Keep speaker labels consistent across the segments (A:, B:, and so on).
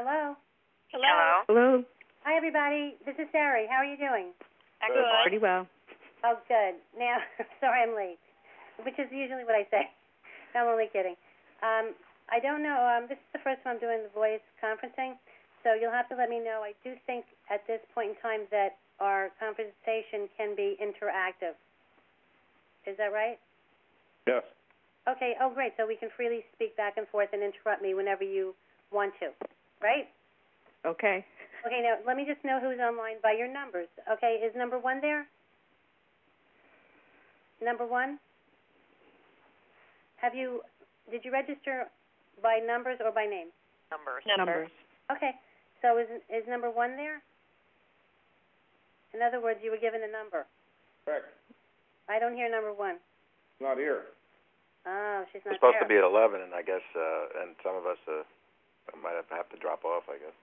A: Hello.
B: Hello.
C: Hello.
A: Hi, everybody. This is Sari. How are you doing?
B: Excellent.
C: Pretty well.
A: Oh, good. Now, sorry I'm late, which is usually what I say. No, I'm only kidding. Um, I don't know. Um, this is the first time I'm doing the voice conferencing, so you'll have to let me know. I do think at this point in time that our conversation can be interactive. Is that right?
D: Yes.
A: Okay. Oh, great. So we can freely speak back and forth and interrupt me whenever you want to, right?
C: Okay.
A: Okay. Now let me just know who's online by your numbers. Okay. Is number one there? Number one. Have you? Did you register by numbers or by name?
B: Numbers.
C: Numbers.
A: Okay. So is is number one there? In other words, you were given a number.
D: Correct.
A: I don't hear number one.
D: Not here.
A: Oh, she's
E: We're
A: not
E: supposed
A: there.
E: to be at 11, and I guess, uh, and some of us uh, might have, have to drop off, I guess.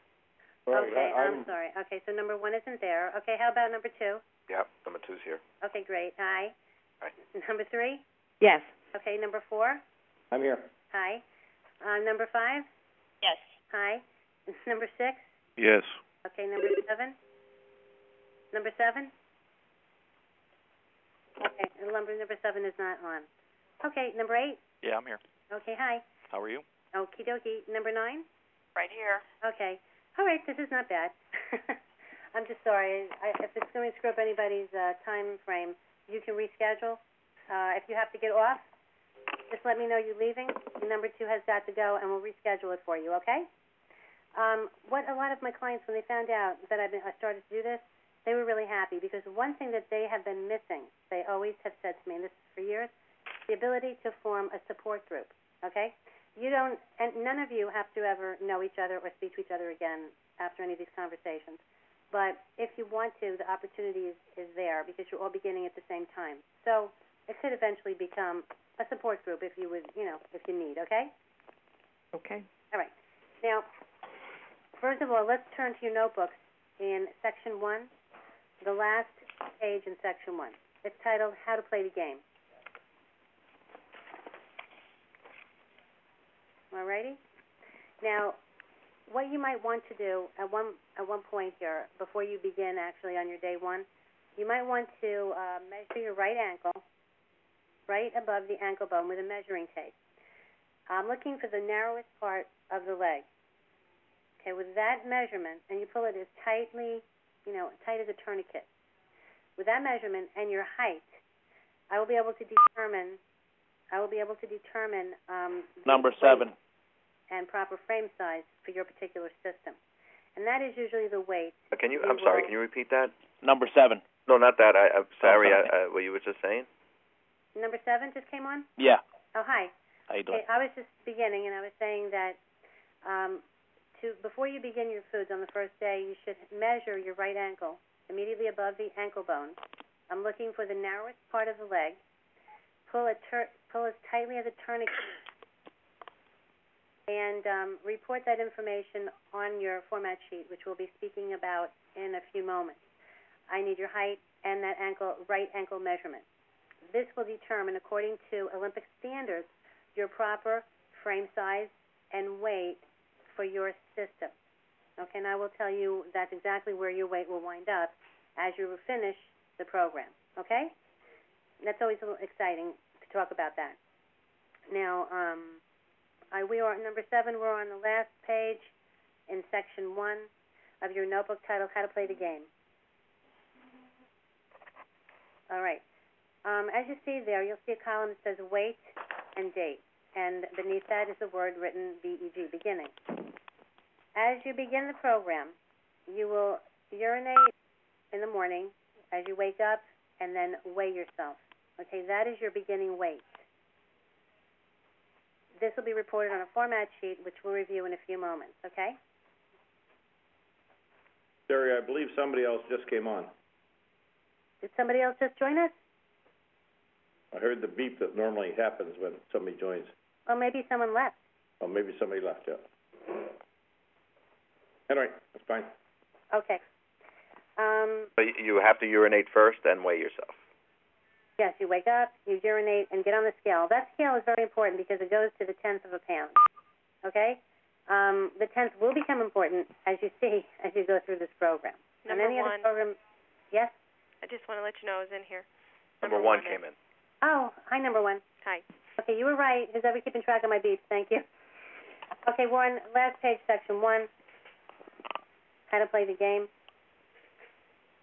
D: Right.
A: okay,
D: I,
A: I'm
D: I'm,
A: sorry. Okay, so number one isn't there. Okay, how about number two?
E: Yep, number two's here.
A: Okay, great. Hi.
E: Hi.
A: Number three?
C: Yes.
A: Okay, number four?
D: I'm here.
A: Hi. Uh, number five?
B: Yes.
A: Hi. Number six?
D: Yes.
A: Okay, number seven? Number seven? Okay, and number number seven is not on. Okay, number eight?
F: Yeah, I'm here.
A: Okay, hi.
F: How are you?
A: Okie dokie. Number nine?
B: Right here.
A: Okay. All right, this is not bad. I'm just sorry. I, if it's going to screw up anybody's uh, time frame, you can reschedule. Uh, if you have to get off, just let me know you're leaving. Number two has got to go, and we'll reschedule it for you, okay? Um, what a lot of my clients, when they found out that I've been, I started to do this, they were really happy because one thing that they have been missing, they always have said to me, and this is for years, the ability to form a support group, okay? You don't, and none of you have to ever know each other or speak to each other again after any of these conversations. But if you want to, the opportunity is, is there because you're all beginning at the same time. So it could eventually become a support group if you would, you know, if you need, okay?
C: Okay.
A: All right. Now, first of all, let's turn to your notebooks in section one, the last page in section one. It's titled How to Play the Game. Alrighty? Now, what you might want to do at one at one point here, before you begin actually on your day one, you might want to uh, measure your right ankle right above the ankle bone with a measuring tape. I'm looking for the narrowest part of the leg. Okay, with that measurement, and you pull it as tightly, you know, tight as a tourniquet. With that measurement and your height, I will be able to determine. I will be able to determine um,
F: Number seven.
A: and proper frame size for your particular system, and that is usually the weight.
E: Uh, can you?
A: You
E: I'm sorry. Can you repeat that?
F: Number seven.
E: No, not that. I, I'm sorry.
F: okay.
E: I, I, what you were just saying?
A: Number seven just came on.
F: Yeah.
A: Oh, hi.
F: How you doing?
A: Okay, I was just beginning, and I was saying that um, to before you begin your foods on the first day, you should measure your right ankle immediately above the ankle bone. I'm looking for the narrowest part of the leg. Pull a tur- pull as tightly as a tourniquet, and um, report that information on your format sheet, which we'll be speaking about in a few moments. I need your height and that ankle right ankle measurement. This will determine, according to Olympic standards, your proper frame size and weight for your system. Okay, and I will tell you that's exactly where your weight will wind up as you finish the program. Okay? That's always a little exciting talk about that. Now, um, I, we are number seven. We're on the last page in section one of your notebook titled How to Play the Game. All right. Um, as you see there, you'll see a column that says weight and date, and beneath that is the word written BEG, beginning. As you begin the program, you will urinate in the morning as you wake up and then weigh yourself. Okay, that is your beginning weight. This will be reported on a format sheet, which we'll review in a few moments, okay?
D: Terry, I believe somebody else just came on.
A: Did somebody else just join us?
D: I heard the beep that normally happens when somebody joins.
A: Or maybe someone left.
D: Oh, maybe somebody left, yeah. Anyway, that's fine.
A: Okay. Um,
E: But you have to urinate first and weigh yourself.
A: Yes, you wake up, you urinate, and get on the scale. That scale is very important because it goes to the tenth of a pound. Okay? Um, the tense will become important, as you see, as you go through this program.
B: Number
A: On any
B: one.
A: other program, yes?
B: I just want to let you know I was in here.
E: Number one came in.
A: Oh, hi, number one.
B: Hi.
A: Okay, you were right. Who's ever keeping track of my beeps? Thank you. Okay, Warren, last page, section one. How to play the game.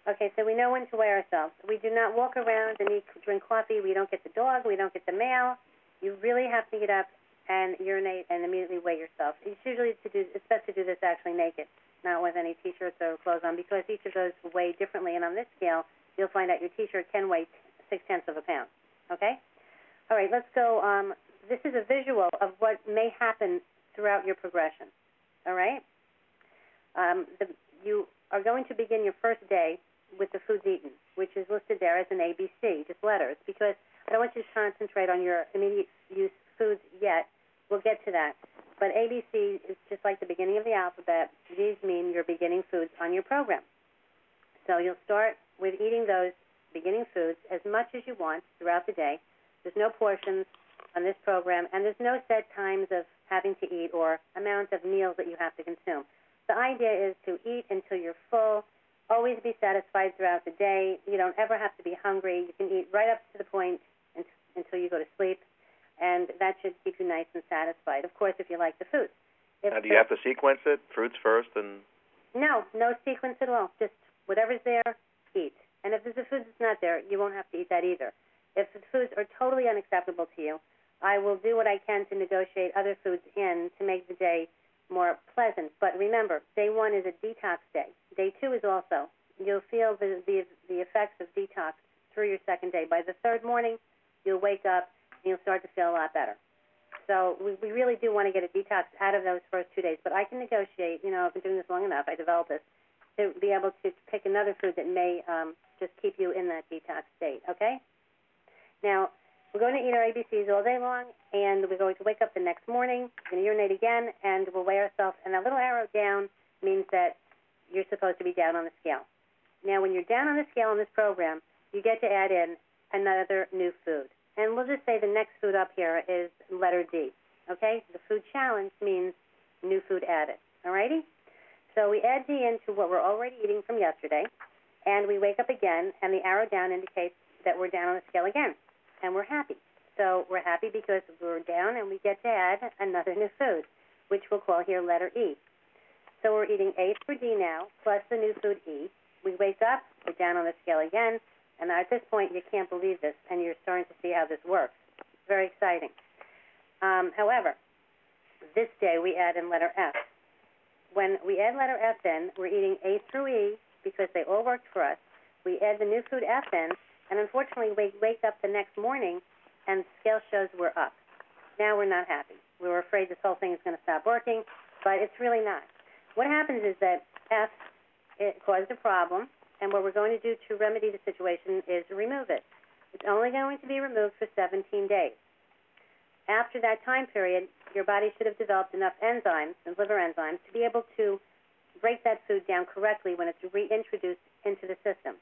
A: Okay, so we know when to weigh ourselves. We do not walk around and eat, drink coffee. We don't get the dog. We don't get the mail. You really have to get up and urinate and immediately weigh yourself. It's usually to do. It's best to do this actually naked, not with any t-shirts or clothes on, because each of those weigh differently. And on this scale, you'll find out your t-shirt can weigh six tenths of a pound. Okay. All right, let's go. Um, this is a visual of what may happen throughout your progression. All right? Um, the, you are going to begin your first day with the foods eaten, which is listed there as an ABC, just letters, because I don't want you to concentrate on your immediate use foods yet. We'll get to that. But ABC is just like the beginning of the alphabet. These mean your beginning foods on your program. So you'll start with eating those beginning foods as much as you want throughout the day. There's no portions on this program, and there's no set times of having to eat or amount of meals that you have to consume. The idea is to eat until you're full, always be satisfied throughout the day. You don't ever have to be hungry. You can eat right up to the point until you go to sleep, and that should keep you nice and satisfied. Of course, if you like the food. If
E: Now, do you have to sequence it? Fruits first and
A: no, no sequence at all. Just whatever's there, eat. And if there's a food that's not there, you won't have to eat that either. If the foods are totally unacceptable to you, I will do what I can to negotiate other foods in to make the day more pleasant. But remember, day one is a detox day. Day two is also. You'll feel the the, the effects of detox through your second day. By the third morning, you'll wake up and you'll start to feel a lot better. So we, we really do want to get a detox out of those first two days. But I can negotiate. You know, I've been doing this long enough. I developed this to be able to pick another food that may um, just keep you in that detox state. Okay. Now we're going to eat our ABCs all day long, and we're going to wake up the next morning, we're going to urinate again, and we'll weigh ourselves. And that little arrow down means that you're supposed to be down on the scale. Now, when you're down on the scale in this program, you get to add in another new food. And we'll just say the next food up here is letter D. Okay? The food challenge means new food added. Alrighty? So we add D into what we're already eating from yesterday, and we wake up again, and the arrow down indicates that we're down on the scale again, and we're happy. So we're happy because we're down, and we get to add another new food, which we'll call here letter E. So we're eating A through D now, plus the new food E. We wake up, we're down on the scale again, and at this point you can't believe this, and you're starting to see how this works. Very exciting. Um, however, this day we add in letter F. When we add letter F in, we're eating A through E because they all worked for us. We add the new food F in, and unfortunately we wake up the next morning and scale shows we're up. Now we're not happy. We were afraid this whole thing is going to stop working, but it's really not. What happens is that F it caused a problem, and what we're going to do to remedy the situation is remove it. It's only going to be removed for 17 days. After that time period, your body should have developed enough enzymes and liver enzymes to be able to break that food down correctly when it's reintroduced into the system.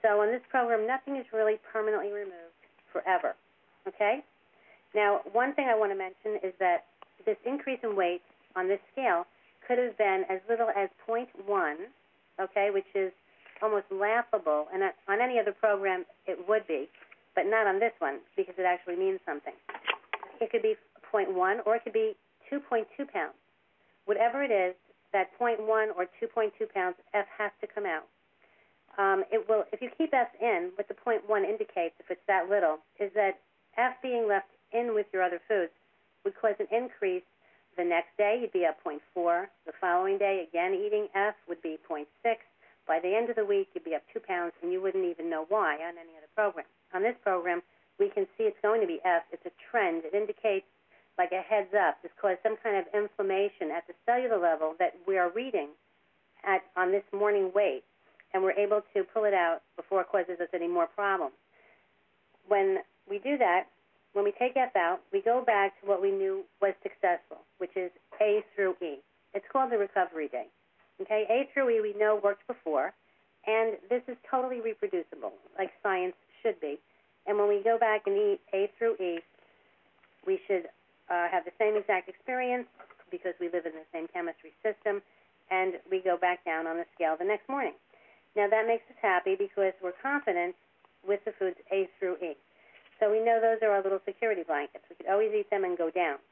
A: So on this program, nothing is really permanently removed forever. Okay? Now, one thing I want to mention is that this increase in weight on this scale could have been as little as 0.1, okay, which is almost laughable. And on any other program, it would be, but not on this one because it actually means something. It could be 0.1 or it could be 2.2 pounds. Whatever it is, that 0.1 or 2.2 pounds, F has to come out. Um, it will, if you keep F in, what the 0.1 indicates, if it's that little, is that F being left in with your other foods would cause an increase the next day. You'd be at 0.4. The following day, again, eating F would be 0.6. By the end of the week, you'd be up two pounds, and you wouldn't even know why on any other program. On this program, we can see it's going to be F. It's a trend. It indicates like a heads up. It's caused some kind of inflammation at the cellular level that we are reading at on this morning weight, and we're able to pull it out before it causes us any more problems. When we do that, when we take F out, we go back to what we knew was successful, which is A through E. It's called the recovery day. Okay, A through E we know worked before, and this is totally reproducible, like science should be. And when we go back and eat A through E, we should uh, have the same exact experience, because we live in the same chemistry system, and we go back down on the scale the next morning. Now that makes us happy because we're confident with the foods A through E. So we know those are our little security blankets. We could always eat them and go down.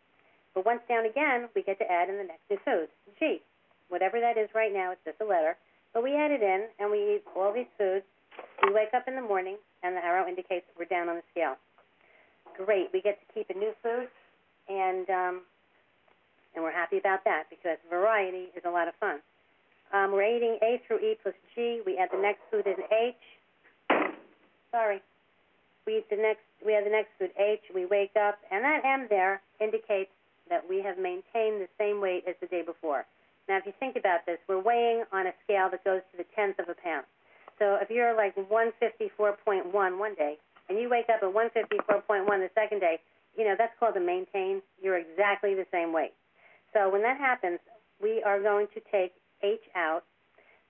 A: But once down again, we get to add in the next new food, G. Whatever that is right now, it's just a letter. But we add it in, and we eat all these foods. We wake up in the morning, and the arrow indicates that we're down on the scale. Great. We get to keep a new food, and um, and we're happy about that because variety is a lot of fun. Um, we're eating A through E plus G. We add the next food in H. Sorry. We the next. We add the next food H. We wake up, and that M there indicates that we have maintained the same weight as the day before. Now, if you think about this, we're weighing on a scale that goes to the tenth of a pound. So if you're like 154.1 one day, and you wake up at 154.1 the second day, you know, that's called a maintain. You're exactly the same weight. So when that happens, we are going to take H out.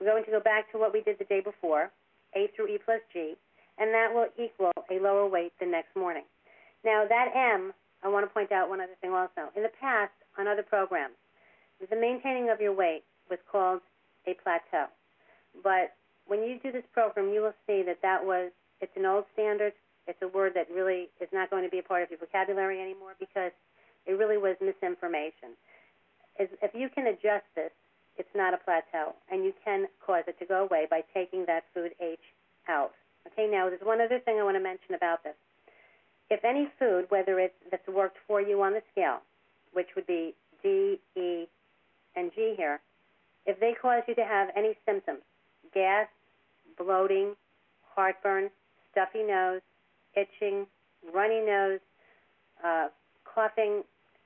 A: We're going to go back to what we did the day before, A through E plus G, and that will equal a lower weight the next morning. Now that M, I want to point out one other thing also. In the past, on other programs, the maintaining of your weight was called a plateau. But when you do this program, you will see that that was, it's an old standard. It's a word that really is not going to be a part of your vocabulary anymore because it really was misinformation. If you can adjust this, it's not a plateau, and you can cause it to go away by taking that food H out. Okay, now there's one other thing I want to mention about this. If any food, whether it's that's worked for you on the scale, which would be D, E, and G here, if they cause you to have any symptoms, gas, bloating, heartburn, stuffy nose, itching, runny nose, uh, coughing,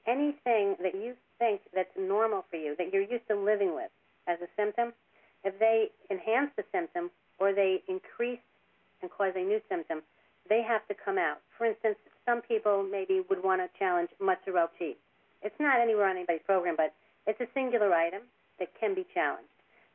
A: anything that you think that's normal for you, that you're used to living with as a symptom, if they enhance the symptom or they increase and cause a new symptom, they have to come out. For instance, some people maybe would want to challenge mozzarella cheese. It's not anywhere on anybody's program, but it's a singular item that can be challenged.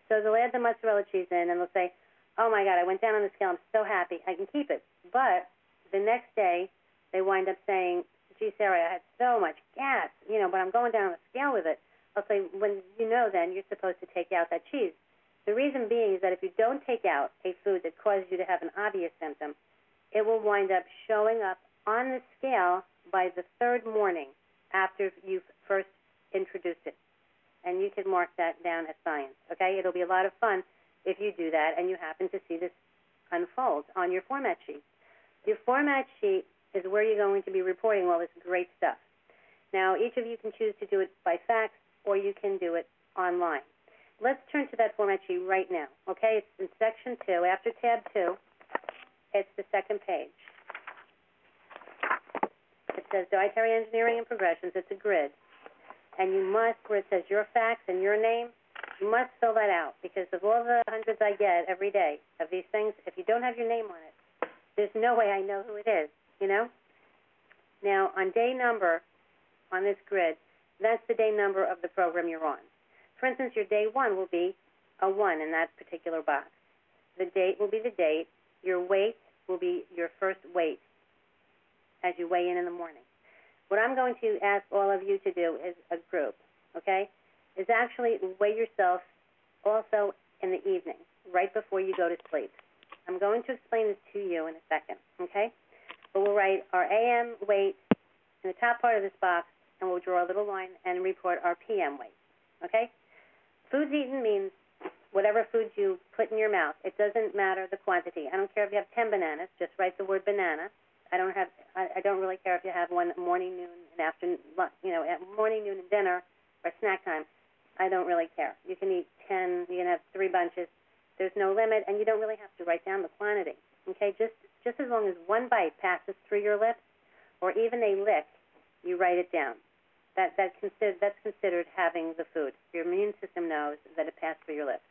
A: So they'll add the mozzarella cheese in and they'll say, oh my God, I went down on the scale. I'm so happy. I can keep it. But the next day, they wind up saying, gee, Sarah, I had so much gas, you know, but I'm going down on the scale with it. I'll say, when you know then, you're supposed to take out that cheese. The reason being is that if you don't take out a food that causes you to have an obvious symptom, it will wind up showing up on the scale by the third morning after you've first introduced it. And you can mark that down as science, okay? It'll be a lot of fun if you do that and you happen to see this unfold on your format sheet. Your format sheet is where you're going to be reporting all this great stuff. Now, each of you can choose to do it by fax or you can do it online. Let's turn to that format sheet right now. Okay, it's in section two. After tab two, it's the second page. It says dietary engineering and progressions. It's a grid. And you must, where it says your fax and your name, you must fill that out because of all the hundreds I get every day of these things, if you don't have your name on it, there's no way I know who it is you know? Now, on day number on this grid, that's the day number of the program you're on. For instance, your day one will be a one in that particular box. The date will be the date. Your weight will be your first weight as you weigh in in the morning. What I'm going to ask all of you to do is a group, okay, is actually weigh yourself also in the evening, right before you go to sleep. I'm going to explain this to you in a second, okay? But we'll write our AM weight in the top part of this box, and we'll draw a little line and report our PM weight. Okay? Foods eaten means whatever foods you put in your mouth. It doesn't matter the quantity. I don't care if you have 10 bananas. Just write the word banana. I don't have. I, I don't really care if you have one morning, noon, and afternoon. You know, at morning, noon, and dinner, or snack time. I don't really care. You can eat 10. You can have three bunches. There's no limit, and you don't really have to write down the quantity. Okay, just just as long as one bite passes through your lips, or even a lick, you write it down. That that consider that's considered having the food. Your immune system knows that it passed through your lips.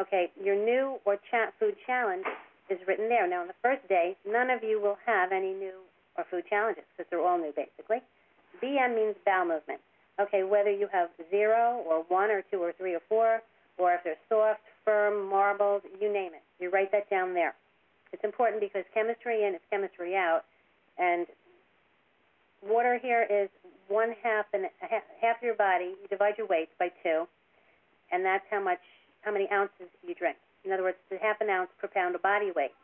A: Okay, your new or chat food challenge is written there. Now, on the first day, none of you will have any new or food challenges because they're all new, basically. BM means bowel movement. Okay, whether you have zero or one or two or three or four, or if they're soft, firm, marbled, you name it. You write that down there. It's important because chemistry in is chemistry out, and water here is one half and half, your body. You divide your weight by two, and that's how much, how many ounces you drink. In other words, it's half an ounce per pound of body weight.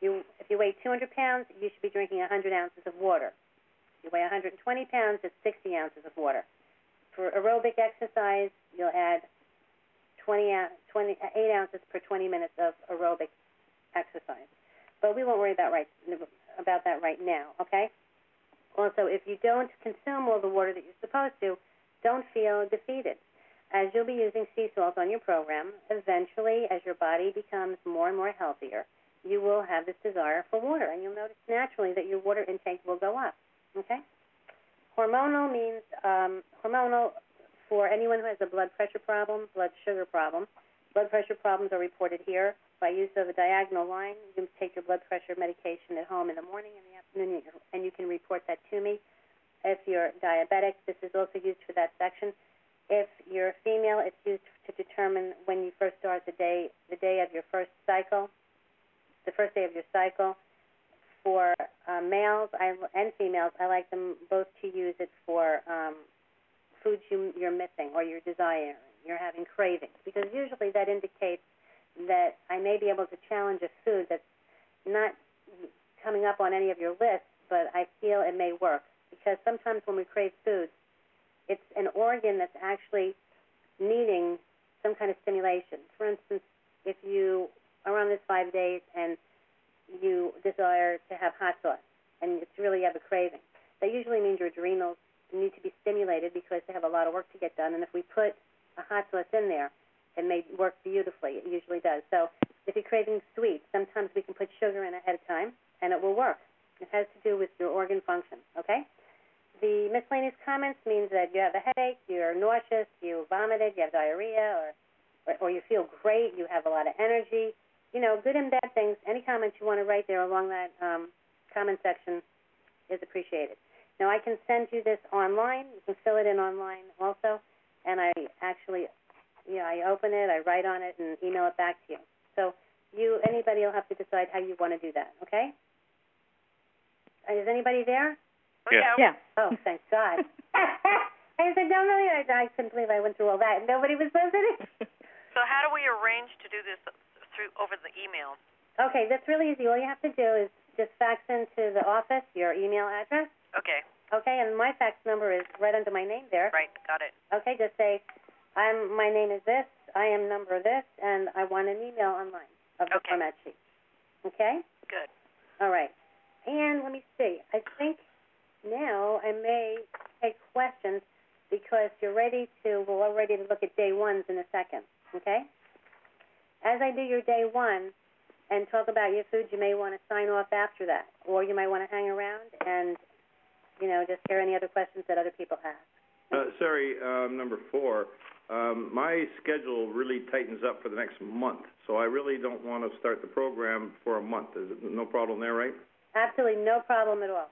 A: You, if you weigh 200 pounds, you should be drinking 100 ounces of water. If you weigh 120 pounds, it's 60 ounces of water. For aerobic exercise, you'll add 20, 20 uh, 8 ounces per 20 minutes of aerobic exercise. But we won't worry about right about that right now, okay? Also, if you don't consume all the water that you're supposed to, don't feel defeated. As you'll be using sea salt on your program, eventually, as your body becomes more and more healthier, you will have this desire for water, and you'll notice naturally that your water intake will go up. Okay? Hormonal means um, hormonal for anyone who has a blood pressure problem, blood sugar problem. Blood pressure problems are reported here by use of a diagonal line. You can take your blood pressure medication at home in the morning and the afternoon, and you can report that to me. If you're diabetic, this is also used for that section. If you're female, it's used to determine when you first start the day, the day of your first cycle, the first day of your cycle. For uh, males I, and females, I like them both to use it for um, foods you, you're missing or you're desiring, you're having cravings, because usually that indicates that I may be able to challenge a food that's not coming up on any of your lists, but I feel it may work. Because sometimes when we crave food, it's an organ that's actually needing some kind of stimulation. For instance, if you are on this five days and you desire to have hot sauce and it's really you have a craving, that usually means your adrenals need to be stimulated because they have a lot of work to get done. And if we put a hot sauce in there, it may work beautifully. It usually does. So if you're craving sweet, sometimes we can put sugar in ahead of time and it will work. It has to do with your organ function, okay? The miscellaneous comments means that you have a headache, you're nauseous, you vomited, you have diarrhea, or, or, or you feel great, you have a lot of energy. You know, good and bad things. Any comments you want to write there along that um, comment section is appreciated. Now, I can send you this online. You can fill it in online also. And I actually, you know, I open it, I write on it, and email it back to you. So you, anybody will have to decide how you want to do that, okay? Uh, Is anybody there?
E: Yeah.
C: Yeah.
A: Oh, thank God. I said, no, no, I, I couldn't believe I went through all that. And nobody was listening.
F: So how do we arrange to do this through over the email?
A: Okay, that's really easy. All you have to do is just fax into the office your email address.
F: Okay,
A: Okay, and my fax number is right under my name there.
F: right, got it.
A: Okay, just say, I'm, my name is this, I am number this, and I want an email online of the
F: Okay.
A: format sheet. Okay?
F: Good.
A: All right. And let me see. I think now I may take questions because you're ready to, we're all ready to look at day ones in a second. Okay? As I do your day one and talk about your food, you may want to sign off after that, or you might want to hang around and, you know, just hear any other questions that other people have.
D: Uh, sorry, um, number four, um, my schedule really tightens up for the next month, so I really don't want to start the program for a month. Is it, no problem there, right?
A: Absolutely no problem at all.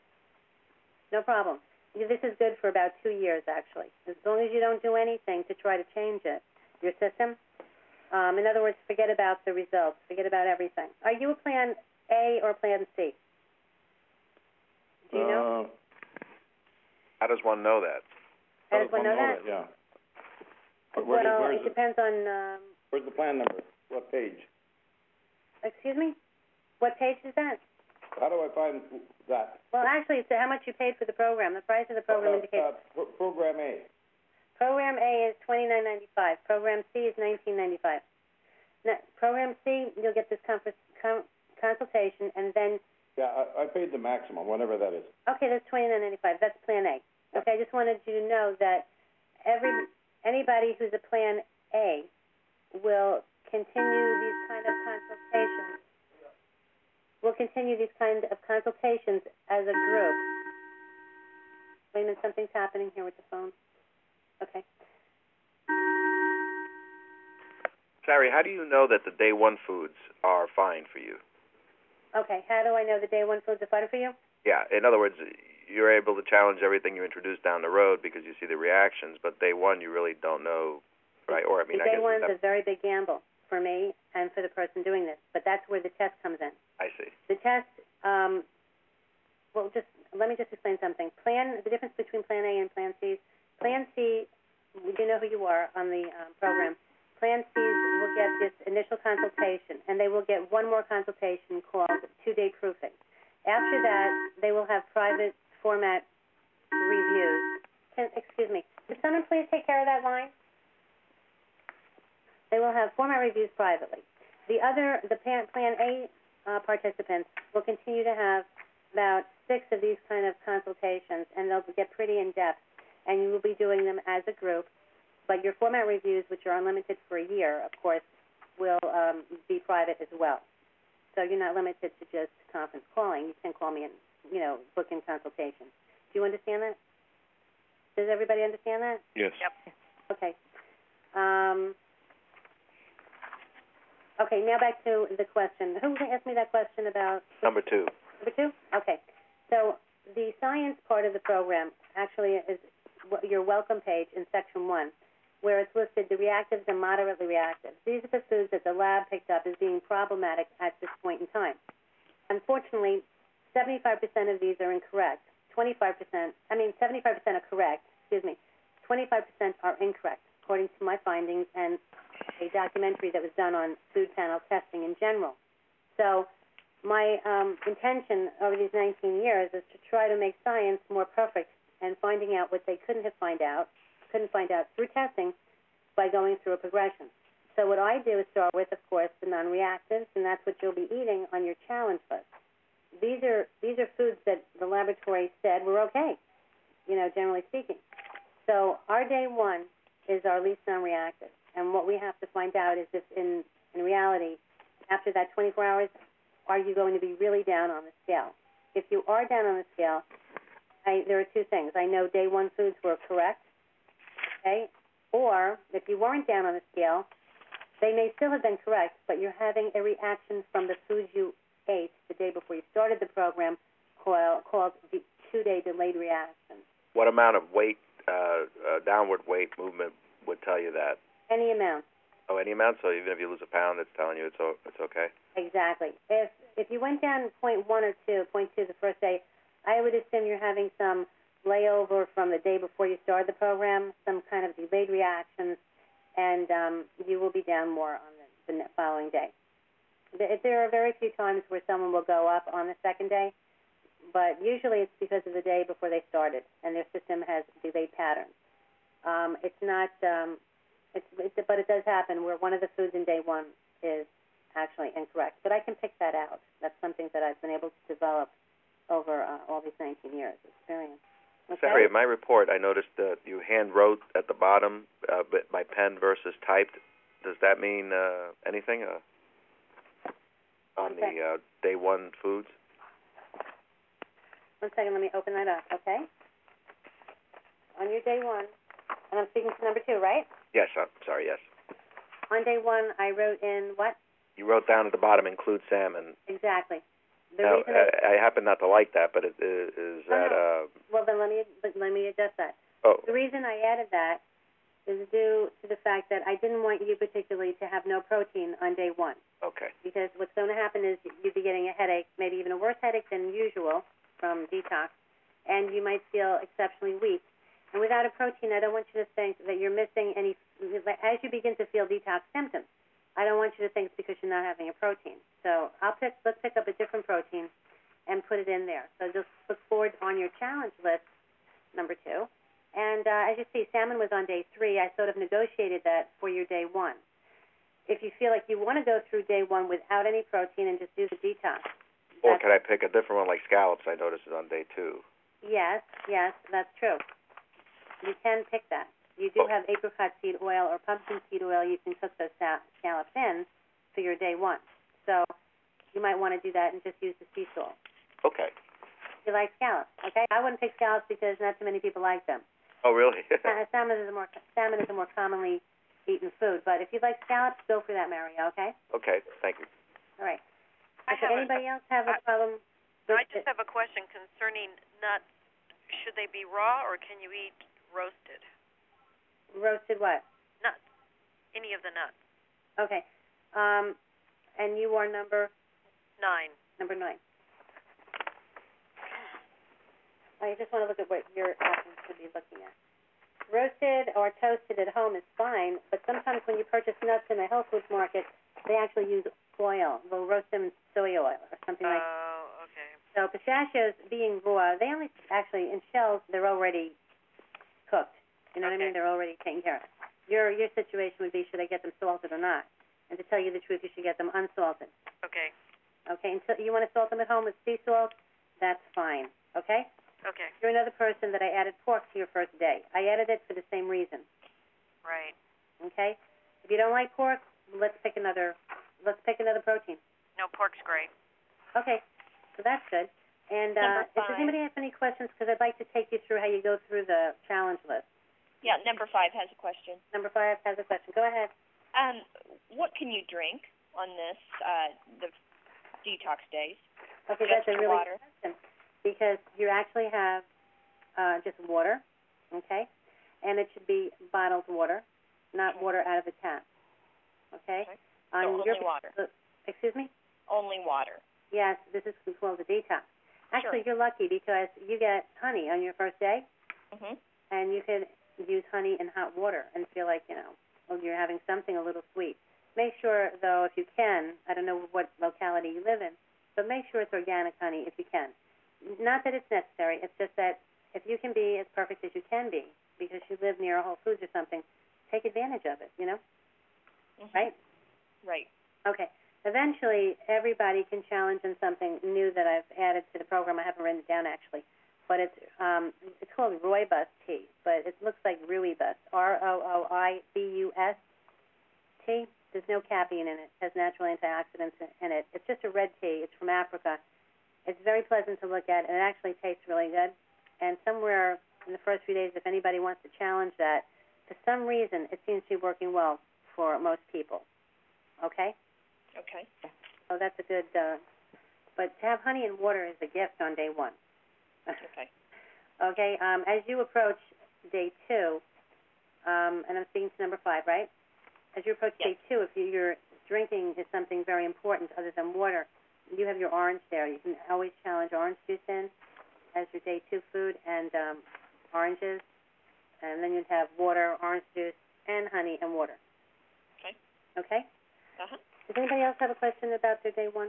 A: No problem. This is good for about two years, actually. As long as you don't do anything to try to change it, your system. Um, in other words, forget about the results. Forget about everything. Are you a Plan A or Plan C? Do you know?
D: Uh,
E: How does one know that?
A: How does one know that?
D: Yeah. Where- where's,
A: well,
D: where's,
A: it
D: the,
A: depends on. Um,
D: where's the plan number? What page?
A: excuse me. What page is that?
D: How do I find that?
A: Well, actually, it's how much you paid for the program. The price of the program
D: Uh,
A: indicates.
D: uh, pro- program A.
A: Program A is twenty nine ninety five. Program C is nineteen ninety five. Now, program C, you'll get this conference, con- consultation, and then
D: Yeah, I, I paid the maximum, whatever that is.
A: okay, that's twenty nine ninety five. That's Plan A. Okay, I just wanted you to know that every anybody who's a Plan A will continue these kind of consultations. We'll continue these kind of consultations as a group. Wait a minute, something's happening here with the phone. Okay.
E: Sari, how do you know that the day one foods are fine for you?
A: Okay, how do I know the day one foods are fine for you?
E: Yeah, in other words, you're able to challenge everything you introduce down the road because you see the reactions, but day one you really don't know, right? Or I mean,
A: the
E: I
A: day
E: guess
A: one's a very big gamble for me and for the person doing this, but that's where the test comes in.
E: I see.
A: The test, um, well, just let me just explain something. Plan, the difference between Plan A and Plan C. Plan C, we do know who you are on the, um, program. Plan Cs will get this initial consultation, and they will get one more consultation called two-day proofing. After that, they will have private format reviews. Can, excuse me, could someone please take care of that line? They will have format reviews privately. The other, the Plan, Plan A, uh, participants will continue to have about six of these kind of consultations, and they'll get pretty in-depth, and you will be doing them as a group. But your format reviews, which are unlimited for a year, of course, will, um, be private as well. So you're not limited to just conference calling. You can call me and, you know, book in consultation. Do you understand that? Does everybody understand that?
D: Yes.
F: Yep.
A: Okay. Um, okay, now back to the question. Who asked me that question about
E: Number two.
A: number two? Okay. So the science part of the program actually is your welcome page in section one, where it's listed the reactives and moderately reactive. These are the foods that the lab picked up as being problematic at this point in time. Unfortunately, 75% of these are incorrect. 25%, I mean, 75% are correct, excuse me. 25% are incorrect, according to my findings and a documentary that was done on food panel testing in general. So, my um, intention over these 19 years is to try to make science more perfect and finding out what they couldn't have find out, couldn't find out through testing by going through a progression. So what I do is start with, of course, the non-reactives, and that's what you'll be eating on your challenge list. These are these are foods that the laboratory said were okay, you know, generally speaking. So our day one is our least non-reactive, and what we have to find out is if in in reality, after that 24 hours, are you going to be really down on the scale? If you are down on the scale, I, there are two things. I know day one foods were correct, okay? Or if you weren't down on the scale, they may still have been correct, but you're having a reaction from the foods you ate the day before you started the program called, called the two-day delayed reaction.
E: What amount of weight, uh, uh, downward weight movement would tell you that?
A: Any amount.
E: Oh, any amount. So even if you lose a pound, it's telling you it's o- it's okay.
A: Exactly. If if you went down point one or two, point two the first day, I would assume you're having some layover from the day before you started the program, some kind of delayed reactions, and um, you will be down more on the, the following day. There are very few times where someone will go up on the second day, but usually it's because of the day before they started, and their system has delayed patterns. Um, it's not, um, it's, it's, but it does happen where one of the foods in day one is actually incorrect. But I can pick that out. That's something that I've been able to develop over uh, all these 19 years experience. Okay?
E: Sorry, in my report, I noticed that you hand wrote at the bottom uh, but by pen versus typed. Does that mean uh, anything uh, on the uh, day one foods?
A: One second, let me open that up, okay? On your day one, and I'm speaking to number two, right?
E: Yes, I'm sorry. Yes,
A: On day one, I wrote in what?
E: you wrote down at the bottom include salmon.
A: Exactly.
E: Now,
A: I,
E: I, happen not to like that, but it, is, is
A: No,
E: uh,
A: well, then let me, let me adjust that.
E: oh
A: The reason I added that is due to the fact that I didn't want you particularly to have no protein on day one.
E: okay
A: because what's going to happen is you'd be getting a headache, maybe even a worse headache than usual from detox, and you might feel exceptionally weak. And without a protein, I don't want you to think that you're missing any. As you begin to feel detox symptoms, I don't want you to think it's because you're not having a protein. So I'll pick. Let's pick up a different protein and put it in there. So just look forward on your challenge list, number two. And uh, as you see, salmon was on day three. I sort of negotiated that for your day one if you feel like you want to go through day one without any protein and just do the detox.
E: or could I pick a different one like scallops? I noticed is on day two.
A: Yes, yes, that's true. You can pick that. You do have apricot seed oil or pumpkin seed oil. You can cook those scallops in for your day one. So you might want to do that and just use the sea salt.
E: Okay.
A: You like scallops, okay? I wouldn't pick scallops because not too many people like them.
E: Oh really?
A: Uh, salmon is a more salmon is a more commonly eaten food, but if you like scallops, go for that, Mario. Okay?
E: okay. Thank you.
A: All right.
F: I
A: Does
F: have a,
A: anybody else have a
F: I-
A: problem?
F: I
A: with
F: just have a question concerning nuts. Should they be raw or can you eat roasted
A: roasted what?
F: nuts? Any of the nuts?
A: Okay. Um, and you are number
F: Nine.
A: number nine. I just wanna look at what your options should be looking at. Roasted or toasted at home is fine, but sometimes when you purchase nuts in a health food market, they actually use oil. They'll roast them in soy oil or something like
F: Oh, okay.
A: So pistachios being raw, they only actually in shells they're already cooked. You know what I mean?
F: Okay.
A: They're already taken care of. Your your situation would be should I get them salted or not? And to tell you the truth, you should get them unsalted.
F: Okay.
A: Okay, until you want to salt them at home with sea salt, that's fine. Okay?
F: Okay.
A: You're another person that I added pork to your first day. I added it for the same reason.
F: Right.
A: Okay? If you don't like pork, let's pick another let's pick another protein.
F: No, pork's great.
A: Okay, so that's good. And uh, if does anybody have any questions? Because I'd like to take you through how you go through the challenge list.
G: Yeah, number five has a question.
A: Number five has a question. Go ahead.
G: Um, what can you drink on this, uh, the detox days?
A: Okay,
G: Just
A: that's a really
G: water.
A: good question because you actually have uh, just water, okay, and it should be bottled water, not
G: Okay.
A: water out of the tap. Okay.
G: Okay.
A: On
G: So
A: your
G: only water.
A: uh, excuse me.
G: Only water.
A: Yes, this is called the detox. Actually,
G: Sure.
A: you're lucky because you get honey on your first day,
G: Mhm.
A: and you can use honey in hot water and feel like you know well, you're having something a little sweet. Make sure though, if you can, I don't know what locality you live in, but make sure it's organic honey if you can. Not that it's necessary. It's just that if you can be as perfect as you can be because you live near a Whole Foods or something, take advantage of it. You know,
G: Mhm.
A: right?
G: Right.
A: Okay. Eventually, everybody can challenge in something new that I've added to the program. I haven't written it down actually, but it's um, it's called Rooibos tea, but it looks like Rooibos, R O O I B U S tea. There's no caffeine in it. It has natural antioxidants in- in it. It's just a red tea. It's from Africa. It's very pleasant to look at, and it actually tastes really good. And somewhere in the first few days, if anybody wants to challenge that, for some reason, it seems to be working well for most people. Okay.
G: Okay.
A: So that's a good, uh, but to have honey and water is a gift on day one.
G: Okay.
A: okay, um, as you approach day two, um, and I'm speaking to number five, right? As you approach day two, if you, your drinking is something very important other than water, you have your orange there. You can always challenge orange juice in as your day two food and um, oranges, and then you'd have water, orange juice, and honey and water.
G: Okay.
A: Okay?
G: Uh huh.
A: Does anybody else have a question about their day one?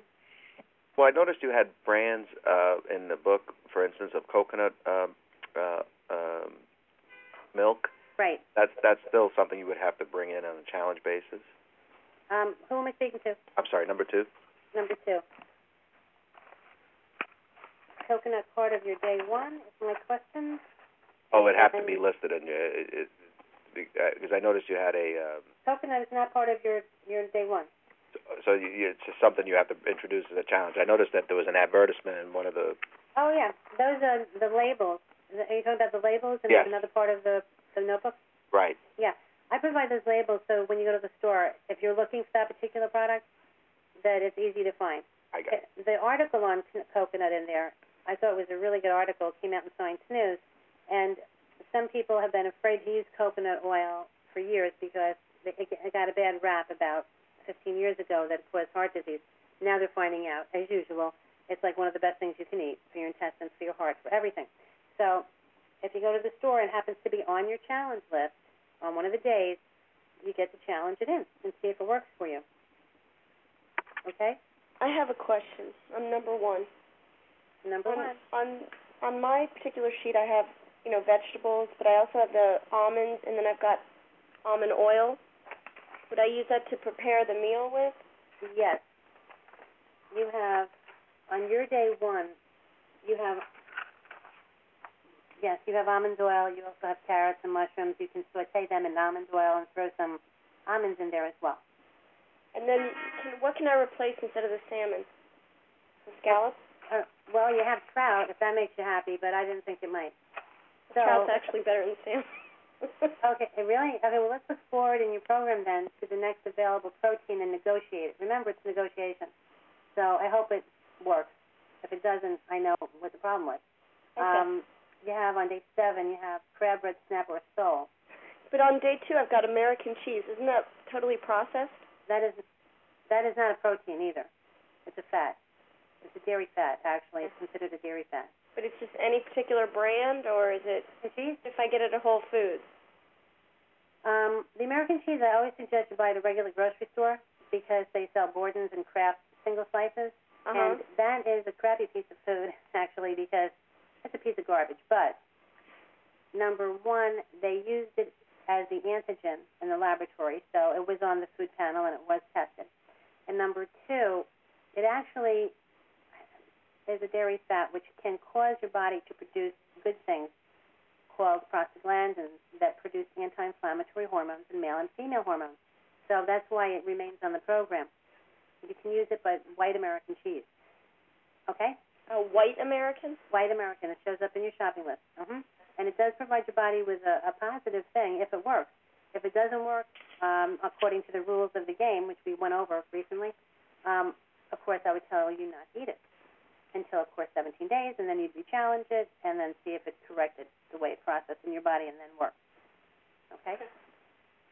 E: Well, I noticed you had brands uh, in the book, for instance, of coconut um, uh, um, milk.
A: Right.
E: That's that's still something you would have to bring in on a challenge basis.
A: Um, who am I speaking to?
E: I'm sorry, number two.
A: Number two. Coconut part of your day one is my question.
E: Oh, it'd have to be listed in your, because I noticed you had a, um,
A: Coconut is not part of your, your day one.
E: So you, it's just something you have to introduce as a challenge. I noticed that there was an advertisement in one of the,
A: Oh, yeah, those are the labels. Are you talking about the labels and
E: Yes.
A: another part of the, the notebook?
E: right,
A: Yeah, I provide those labels so when you go to the store, if you're looking for that particular product, that it's easy to find.
E: I got it.
A: The article on coconut in there, I thought it was a really good article. It came out in Science News, and some people have been afraid to use coconut oil for years because it got a bad rap about 15 years ago that it caused heart disease. Now they're finding out, as usual, it's like one of the best things you can eat for your intestines, for your heart, for everything. So if you go to the store and it happens to be on your challenge list on one of the days, you get to challenge it in and see if it works for you. Okay?
B: I have a question on number one.
A: Number
B: on,
A: one.
B: on on my particular sheet, I have you know vegetables, but I also have the almonds, and then I've got almond oil. Would I use that to prepare the meal with?
A: Yes. You have, on your day one, you have, yes, you have almond oil. You also have carrots and mushrooms. You can saute them in almond oil and throw some almonds in there as well.
B: And then, can, what can I replace instead of the salmon? The scallops.
A: Uh, well, you have trout, if that makes you happy, but I didn't think it might. So,
B: Trout's actually better than salmon.
A: okay, really? Okay, well, let's look forward in your program then to the next available protein and negotiate it. Remember, it's negotiation. So I hope it works. If it doesn't, I know what the problem was.
B: Okay.
A: Um, you have on day seven, you have crab, red snapper, or sole.
B: But on day two, I've got American cheese. Isn't that totally processed?
A: That is that is not a protein either. It's a fat. It's a dairy fat, actually. It's considered a dairy fat.
B: But it's just any particular brand, or is it
A: cheese?
B: if I get it at Whole Foods?
A: Um, the American cheese, I always suggest you buy at a regular grocery store because they sell Borden's and Kraft single slices.
B: Uh-huh.
A: And that is a crappy piece of food, actually, because it's a piece of garbage. But, number one, they used it as the antigen in the laboratory, so it was on the food panel and it was tested. And number two, it actually is a dairy fat which can cause your body to produce good things called prostaglandins that produce anti-inflammatory hormones in male and female hormones. So that's why it remains on the program. You can use it, but white American cheese. Okay?
B: A white American?
A: White American. It shows up in your shopping list. hmm And it does provide your body with a, a positive thing if it works. If it doesn't work, um, according to the rules of the game, which we went over recently, um, of course I would tell you not to eat it until, of course, 17 days, and then you'd re-challenge it, and then see if it's corrected the way it processed in your body, and then works. Okay?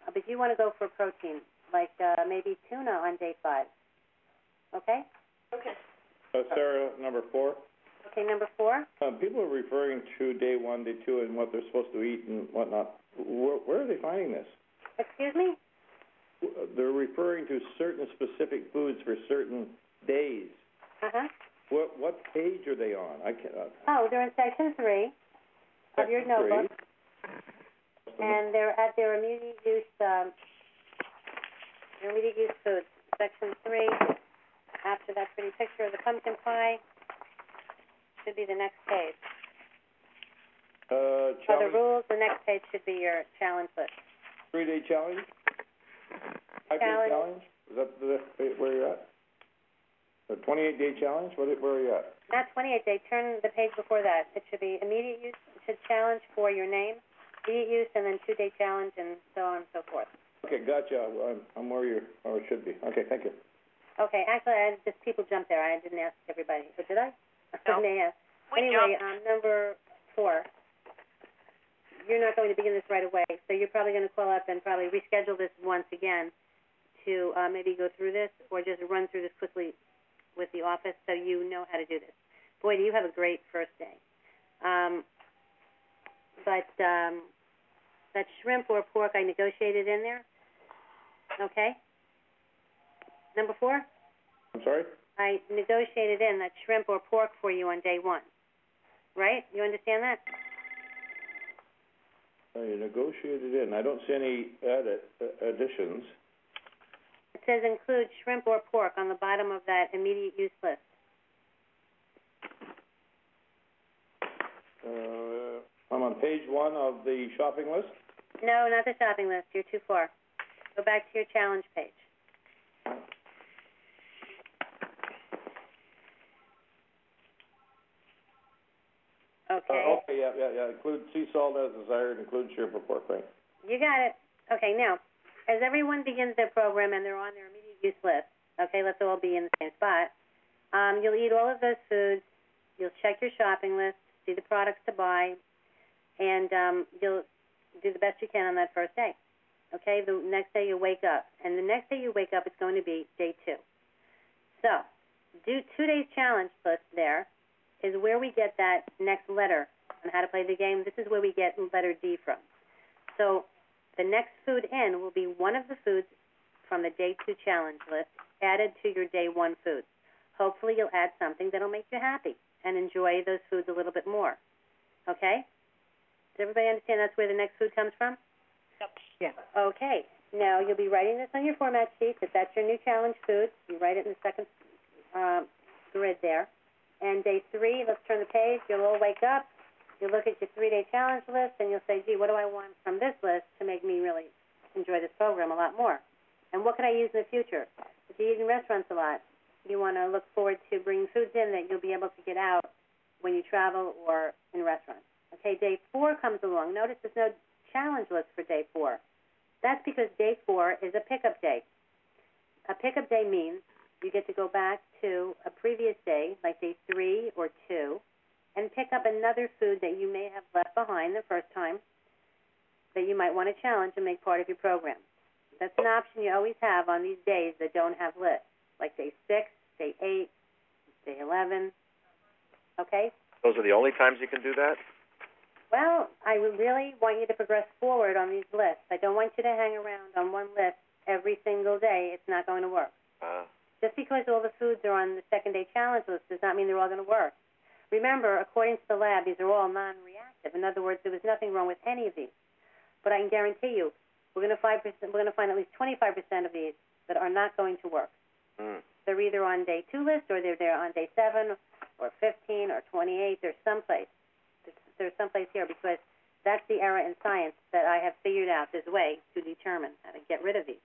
A: Uh, but you want to go for protein, like uh, maybe tuna on day five. Okay?
B: Okay.
D: Uh, Sarah, number four,
A: Okay, number four.
D: um, people are referring to day one, day two, and what they're supposed to eat and whatnot. Where, where are they finding this?
A: Excuse me?
D: They're referring to certain specific foods for certain days.
A: Uh-huh.
D: What, what page are they on? I can't, uh,
A: Oh, they're in section three of your
D: section three.
A: notebook, and they're at their immediate use, um, their immediate use foods. Section three, after that pretty picture of the pumpkin pie, should be the next page.
D: Uh,
A: For the rules, the next page should be your challenge list.
D: three-day challenge?
A: Challenge.
D: challenge? Is that the, where you're at? The twenty-eight day challenge? What, where are you at?
A: Not twenty-eight day, turn the page before that. It should be immediate use, it should challenge for your name, immediate use, and then two-day challenge, and so on and so forth.
D: Okay, gotcha. I'm, I'm where you're, or it should be. Okay, thank you.
A: Okay, actually, I, just people jumped there. I didn't ask everybody, but did I?
F: No.
A: I may have.
F: We
A: Anyway,
F: jumped.
A: um, number four. You're not going to begin this right away, so you're probably gonna call up and probably reschedule this once again to, uh, maybe go through this, or just run through this quickly with the office so you know how to do this. Boy, do you have a great first day. Um, but, um, that shrimp or pork I negotiated in there, okay? Number four?
D: I'm sorry?
A: I negotiated in that shrimp or pork for you on day one. Right? You understand that?
D: I negotiated in. I don't see any edit, uh, additions.
A: It says include shrimp or pork on the bottom of that immediate use list.
D: Uh, I'm on page one of the shopping list.
A: No, not the shopping list. You're too far. Go back to your challenge page. Okay.
D: Uh, okay, yeah, yeah, yeah. Include sea salt as desired, include shrimp or pork, right?
A: You got it. Okay, now, as everyone begins their program and they're on their immediate use list, okay, let's all be in the same spot. Um, you'll eat all of those foods. You'll check your shopping list, see the products to buy, and um, you'll do the best you can on that first day. Okay, the next day you wake up, and the next day you wake up, it's going to be day two. So, do two days challenge list there is where we get that next letter on how to play the game. This is where we get letter D from. So the next food in will be one of the foods from the day two challenge list added to your day one foods. Hopefully you'll add something that'll make you happy and enjoy those foods a little bit more. Okay? Does everybody understand that's where the next food comes from? Yep.
C: Yeah.
A: Okay. Now you'll be writing this on your format sheet that that's your new challenge food. You write it in the second um, grid there. And day three, let's turn the page. You'll all wake up. You look at your three-day challenge list, and you'll say, "Gee, what do I want from this list to make me really enjoy this program a lot more? And what can I use in the future? If you eat in restaurants a lot, you want to look forward to bringing foods in that you'll be able to get out when you travel or in restaurants. Okay, day four comes along. Notice there's no challenge list for day four. That's because day four is a pickup day. A pickup day means you get to go back to a previous day, like day three or two, and pick up another food that you may have left behind the first time that you might want to challenge and make part of your program. That's an option you always have on these days that don't have lists, like day six, day eight, day eleven. Okay?
E: Those are the only times you can do that?
A: Well, I really want you to progress forward on these lists. I don't want you to hang around on one list every single day. It's not going to work.
E: Uh,
A: Just because all the foods are on the second day challenge list does not mean they're all going to work. Remember, according to the lab, these are all non-reactive. In other words, there was nothing wrong with any of these. But I can guarantee you, we're going to find we're going to find at least 25% of these that are not going to work.
E: mm.
A: They're either on day two list or they're there on day seven or 15 or 28. There's someplace. There's, there's someplace here because that's the error in science that I have figured out this way to determine how to get rid of these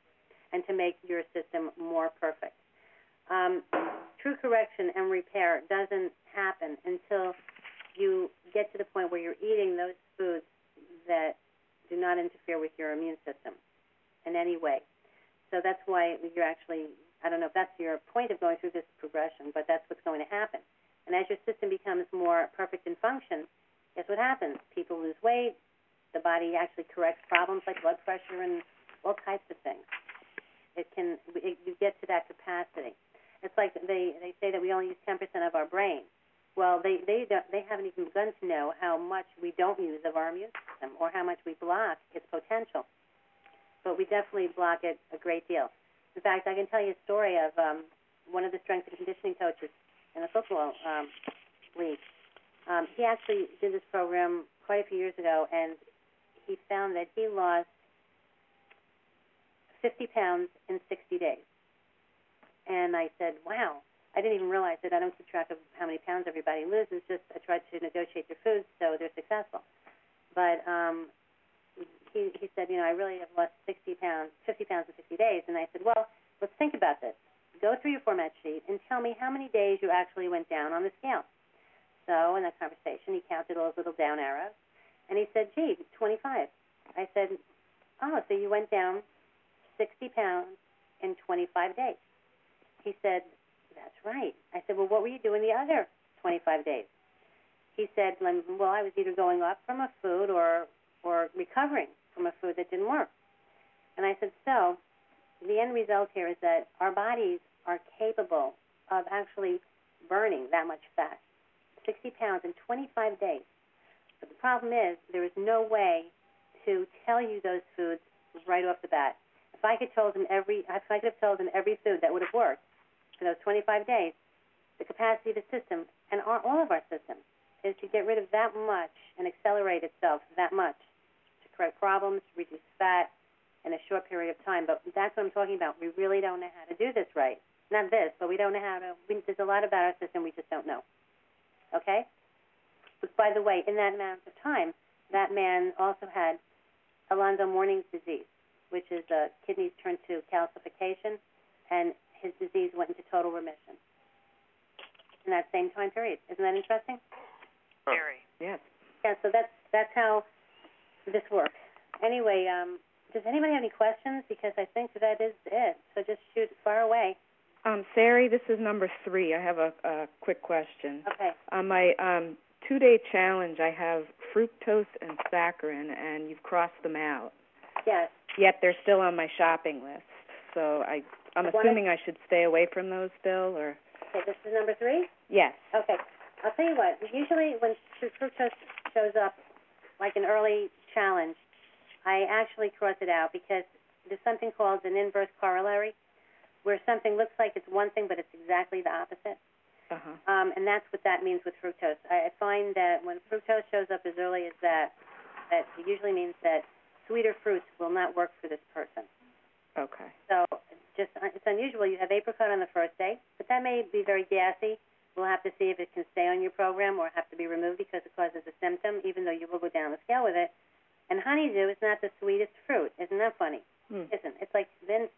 A: and to make your system more perfect. Um, true correction and repair doesn't happen until you get to the point where you're eating those foods that do not interfere with your immune system in any way. So that's why you're actually, I don't know if that's your point of going through this progression, but that's what's going to happen. And as your system becomes more perfect in function, guess what happens? People lose weight, the body actually corrects problems like blood pressure and all types of things. It can, it, you get to that capacity. It's like they, they say that we only use 10% of our brain. Well, they, they, they haven't even begun to know how much we don't use of our immune system or how much we block its potential. But we definitely block it a great deal. In fact, I can tell you a story of um, one of the strength and conditioning coaches in the football um, league. Um, he actually did this program quite a few years ago, and he found that he lost 50 pounds in 60 days. And I said, wow, I didn't even realize it. I don't keep track of how many pounds everybody loses. Just I try to negotiate their foods so they're successful. But um, he he said, you know, I really have lost 60 pounds, 50 pounds in 60 days. And I said, well, let's think about this. Go through your format sheet and tell me how many days you actually went down on the scale. So in that conversation, he counted all those little down arrows, and he said, gee, 25. I said, oh, so you went down 60 pounds in 25 days. He said, that's right. I said, well, what were you doing the other 25 days? He said, well, I was either going up from a food or or recovering from a food that didn't work. And I said, so the end result here is that our bodies are capable of actually burning that much fat, 60 pounds in 25 days. But the problem is there is no way to tell you those foods right off the bat. If I could told him every, if I could have told him every food that would have worked for those 25 days, the capacity of the system and our, all of our systems is to get rid of that much and accelerate itself that much to correct problems, reduce fat in a short period of time. But that's what I'm talking about. We really don't know how to do this right. Not this, but we don't know how to. We, there's a lot about our system we just don't know. Okay. But by the way, in that amount of time, that man also had Alonzo Mourning's disease, which is uh, kidneys turned to calcification, and his disease went into total remission in that same time period. Isn't that interesting?
E: Huh.
F: Very.
C: Yes.
A: Yeah, so that's that's how this works. Anyway, um, does anybody have any questions? Because I think that is it. So just shoot far away.
C: Um, Sari, this is number three. I have a, a quick question.
A: Okay.
C: On my um, two-day challenge, I have fructose and saccharin, and you've crossed them out.
A: Yes.
C: Yet they're still on my shopping list. So I, I'm assuming I should stay away from those still, or
A: Okay, this is number three?
C: yes.
A: Okay. I'll tell you what, usually when fru- fructose shows up like an early challenge, I actually cross it out because there's something called an inverse corollary where something looks like it's one thing but it's exactly the opposite.
C: Uh huh.
A: Um, and that's what that means with fructose. I, I find that when fructose shows up as early as that, that usually means that sweeter fruits will not work for this person.
C: Okay.
A: So just it's unusual. You have apricot on the first day, but that may be very gassy. We'll have to see if it can stay on your program or have to be removed because it causes a symptom, even though you will go down the scale with it. And honeydew is not the sweetest fruit. Isn't that funny?
C: Hmm.
A: Isn't it's like the,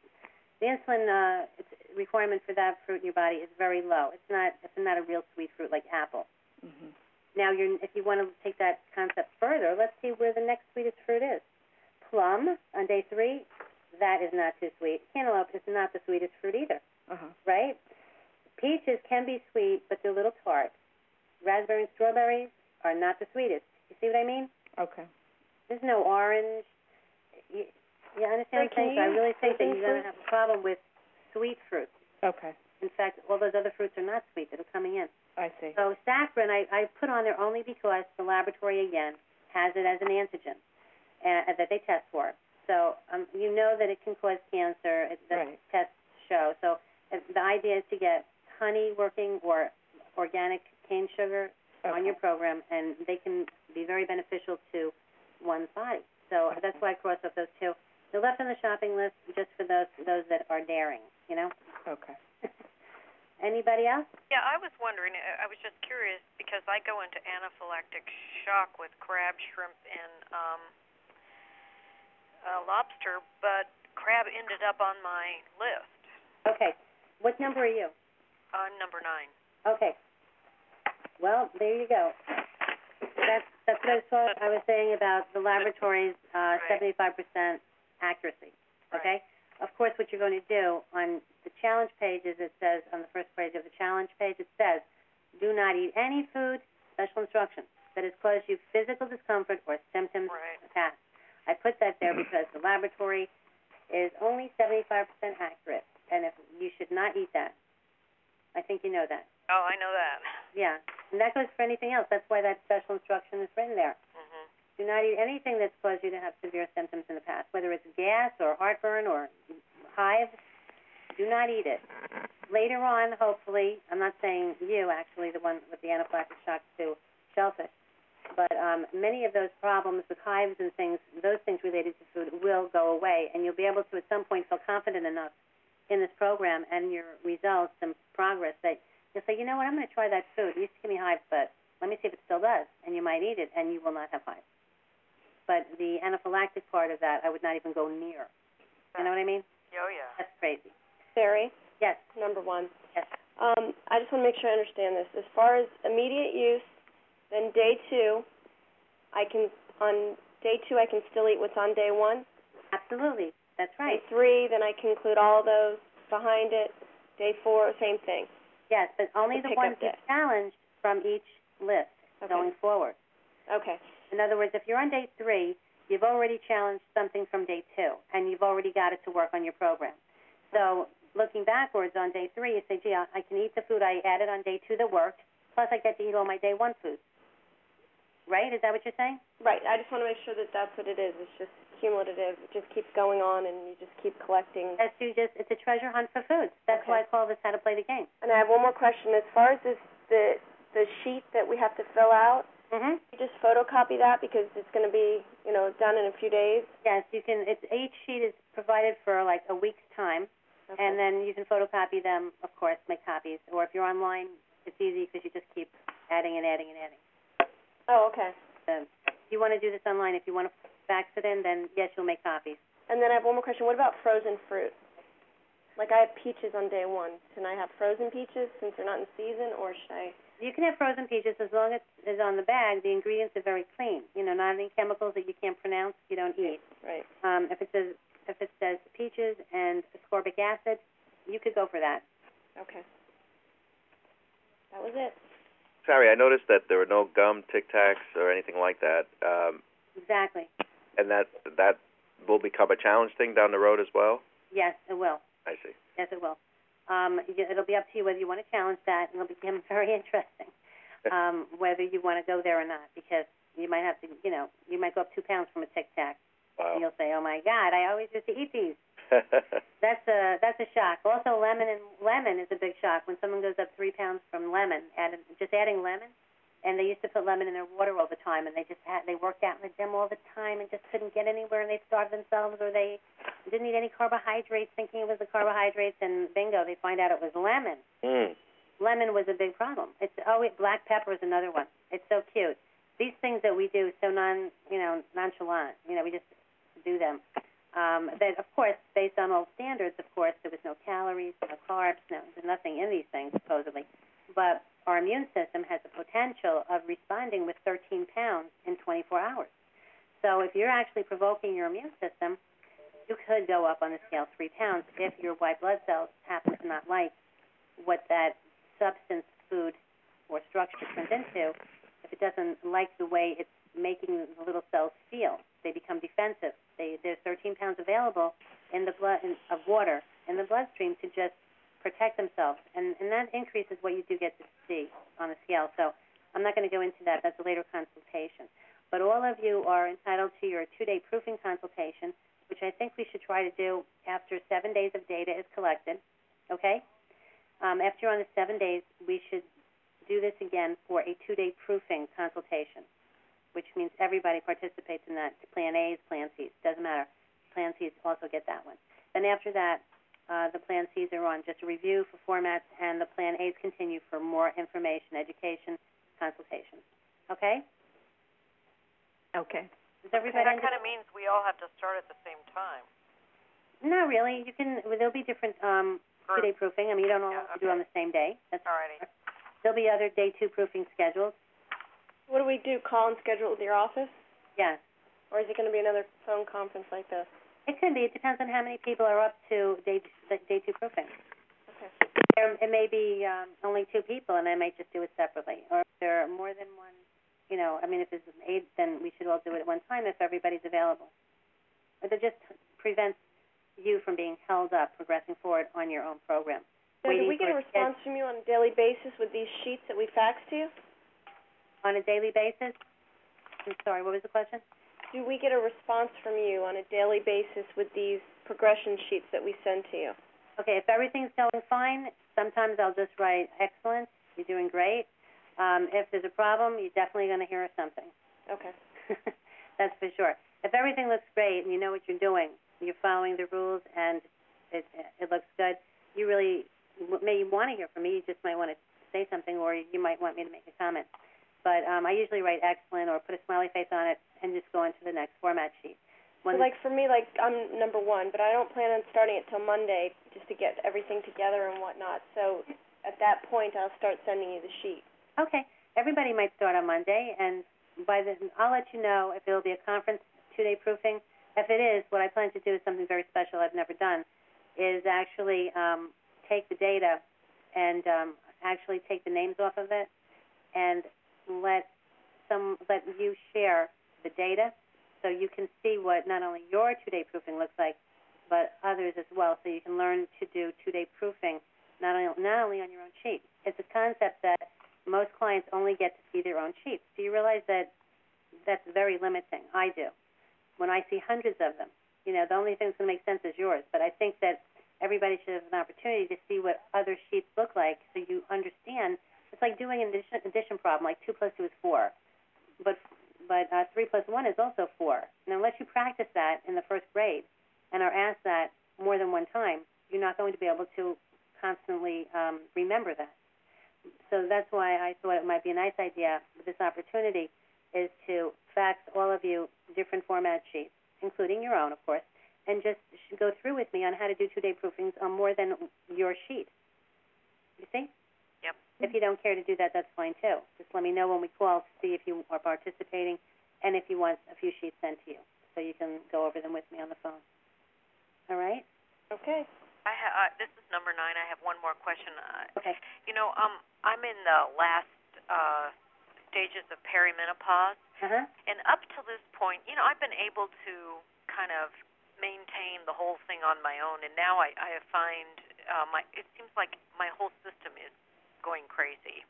A: the insulin uh, it's requirement for that fruit in your body is very low. It's not it's not a real sweet fruit like apple.
C: Mhm.
A: Now, you're, if you want to take that concept further, let's see where the next sweetest fruit is. Plum on day three, that is not too sweet. Cantaloupe is not the sweetest fruit either,
C: Uh huh.
A: right? Peaches can be sweet, but they're a little tart. Raspberries and strawberries are not the sweetest. You see what I mean?
C: Okay.
A: There's no orange. You, you understand
B: Wait,
A: what I'm saying? So I really think that you're going to have a problem with sweet fruits.
C: Okay.
A: In fact, all those other fruits are not sweet that are coming in.
C: I see.
A: So saccharin, I, I put on there only because the laboratory again has it as an antigen uh, that they test for. So um, you know that it can cause cancer. It, the
C: Right.
A: tests show. So uh, the idea is to get honey working or organic cane sugar on your program, and they can be very beneficial to one's body. So that's why I crossed off those two. They're left on the shopping list just for those those that are daring. You know.
C: Okay.
A: Anybody else?
F: Yeah, I was wondering, I I was just curious because I go into anaphylactic shock with crab, shrimp, and um uh, lobster, but crab ended up on my list.
A: Okay. What number are you?
F: I'm number nine.
A: Okay. Well, there you go. That's that's what I was talk, I was saying about the laboratory's uh,
F: Right.
A: 75% accuracy. Okay. Of course, what you're going to do on the challenge pages, it says on the first page of the challenge page, it says, "Do not eat any food." Special instructions that has caused you physical discomfort or symptoms
F: Right.
A: in the past. I put that there because the laboratory is only 75% accurate, and if you should not eat that. I think you know that.
F: Oh, I know that.
A: Yeah, and that goes for anything else. That's why that special instruction is written there.
F: Mhm.
A: Do not eat anything that's caused you to have severe symptoms in the past, whether it's gas or heartburn or hives. Do not eat it. Later on, hopefully, I'm not saying you actually, the one with the anaphylactic shock to shellfish, but um, many of those problems with hives and things, those things related to food, will go away, and you'll be able to at some point feel confident enough in this program and your results and progress that you'll say, you know what, I'm going to try that food. It used to give me hives, but let me see if it still does, and you might eat it, and you will not have hives. But the anaphylactic part of that, I would not even go near. You know what I mean?
F: Oh, yeah.
A: That's crazy.
B: Barry,
A: Yes,
B: number one.
A: yes.
B: Um, I just want to make sure I understand this. As far as immediate use, then day two, I can on day two I can still eat what's on day one.
A: Absolutely. That's right.
B: Day three, then I can include all those behind it. Day four, same thing.
A: Yes, but only
B: The
A: ones you challenged from each list
B: Okay.
A: going forward.
B: Okay.
A: In other words, if you're on day three, you've already challenged something from day two, and you've already got it to work on your program. So looking backwards on day three, you say, gee, I I can eat the food I added on day two that worked, plus I get to eat all my day one foods. Right? Is that what you're saying?
B: Right. I just want to make sure that that's what it is. It's just cumulative. It just keeps going on, and you just keep collecting.
A: As you just, it's a treasure hunt for foods. That's
B: Okay.
A: why I call this how to play the game.
B: And I have one more question. As far as this, the the sheet that we have to fill out,
A: Mm-hmm.
B: you just photocopy that because it's going to be, you know, done in a few days.
A: Yes, you can. It's each sheet is provided for like a week's time,
B: Okay.
A: and then you can photocopy them. Of course, make copies. Or if you're online, it's easy because you just keep adding and adding and adding.
B: Oh, okay.
A: If you want to do this online, if you want to fax it in, then yes, you'll make copies.
B: And then I have one more question. What about frozen fruit? Like I have peaches on day one. Can I have frozen peaches since they're not in season, or should I?
A: You can have frozen peaches as long as it's on the bag. The ingredients are very clean. You know, not any chemicals that you can't pronounce. You don't eat.
B: Right.
A: Um, if it says if it says peaches and ascorbic acid, you could go for that.
B: Okay. That was it.
E: Sorry, I noticed that there were no gum, Tic Tacs, or anything like that. Um,
A: Exactly.
E: and that that will become a challenge thing down the road as well.
A: Yes, it will.
E: I see.
A: Yes, it will. Um, it'll be up to you whether you want to challenge that, and it'll become very interesting. Um, whether you want to go there or not, because you might have to, you know, you might go up two pounds from a Tic Tac, and you'll say, "Oh my God, I always used to eat these." That's a that's a shock. Also, lemon and lemon is a big shock when someone goes up three pounds from lemon. Add, just adding lemon, and they used to put lemon in their water all the time, and they just had they worked out in the gym all the time and just couldn't get anywhere, and they starved themselves, or they didn't eat any carbohydrates, thinking it was the carbohydrates, and bingo, they find out it was lemon.
E: mm.
A: Lemon was a big problem. It's oh, wait, black pepper is another one. It's so cute. These things that we do so non, you know, nonchalant. You know, we just do them. Um, that of course, based on all standards, of course, there was no calories, no carbs, no, nothing in these things supposedly. But our immune system has the potential of responding with 13 pounds in 24 hours. So if you're actually provoking your immune system, you could go up on the scale three pounds if your white blood cells happen to not like what that substance, food, or structure turns into. If it doesn't like the way it's making the little cells feel, they become defensive. They, there's 13 pounds available in the blood in, of water in the bloodstream to just protect themselves, and, and that increases what you do get to see on the scale. So I'm not going to go into that. That's a later consultation. But all of you are entitled to your two-day proofing consultation, which I think we should try to do after seven days of data is collected. Okay? Um, after you're on the seven days, we should do this again for a two-day proofing consultation, which means everybody participates in that. Plan A's, Plan C's, doesn't matter. Plan C's also get that one. Then after that, uh, the Plan C's are on just a review for formats, and the Plan A's continue for more information, education, consultation. Okay?
C: Okay.
A: Does everybody
F: that kind of means we all have to start at the same time.
A: Not really. You can. Well, there'll be different um, two-day proofing. I mean, you don't all
F: Yeah,
A: have to do it on the same day. That's
F: Alrighty.
A: There'll be other day two proofing scheduled.
B: What do we do? Call and schedule with your office,
A: Yes.
B: or is it going to be another phone conference like this?
A: It could be. It depends on how many people are up to day like day two proofing.
B: Okay.
A: There, it may be um, only two people, and I might just do it separately. Or if there are more than one, you know, I mean, if there's eight, then we should all do it at one time if everybody's available. But it just prevents you from being held up progressing forward on your own program.
B: So do we get a response from you on a daily basis with these sheets that we fax to you?
A: On a daily basis? I'm sorry, what was the question?
B: Do we get a response from you on a daily basis with these progression sheets that we send to you?
A: Okay, if everything's going fine, sometimes I'll just write excellent, you're doing great. Um, if there's a problem, you're definitely going to hear something.
B: Okay.
A: That's for sure. If everything looks great and you know what you're doing, you're following the rules and it it looks good, you really may want to hear from me. You just might want to say something, or you might want me to make a comment. But um, I usually write excellent or put a smiley face on it and just go on to the next format sheet.
B: So like for me, like I'm number one, but I don't plan on starting it till Monday just to get everything together and whatnot. So at that point, I'll start sending you the sheet.
A: Okay. Everybody might start on Monday, and by then I'll let you know if it'll be a conference, two-day proofing. If it is, what I plan to do is something very special I've never done, is actually um, take the data and um, actually take the names off of it and let some let you share the data so you can see what not only your two-day proofing looks like, but others as well, so you can learn to do two-day proofing not only not only on your own sheet. It's a concept that most clients only get to see their own sheets. Do you realize that that's very limiting? I do. When I see hundreds of them, you know, the only thing that's going to make sense is yours. But I think that everybody should have an opportunity to see what other sheets look like so you understand. It's like doing an addition, addition problem, like 2 plus 2 is 4. But but uh, 3 plus 1 is also 4. And unless you practice that in the first grade and are asked that more than one time, you're not going to be able to constantly um, remember that. So that's why I thought it might be a nice idea this opportunity is to fax all of you different format sheets, including your own, of course, and just go through with me on how to do two-day proofings on more than your sheet. You see?
F: Yep.
A: If you don't care to do that, that's fine too. Just let me know when we call to see if you are participating and if you want a few sheets sent to you, so you can go over them with me on the phone. All right?
B: Okay.
F: I ha- uh, this is number nine. I have one more question. Uh,
A: Okay.
F: you know, um, I'm in the last uh, stages of perimenopause,
A: Uh-huh.
F: and up to this point, you know, I've been able to kind of maintain the whole thing on my own, and now I, I find uh, my it seems like my whole system is going crazy.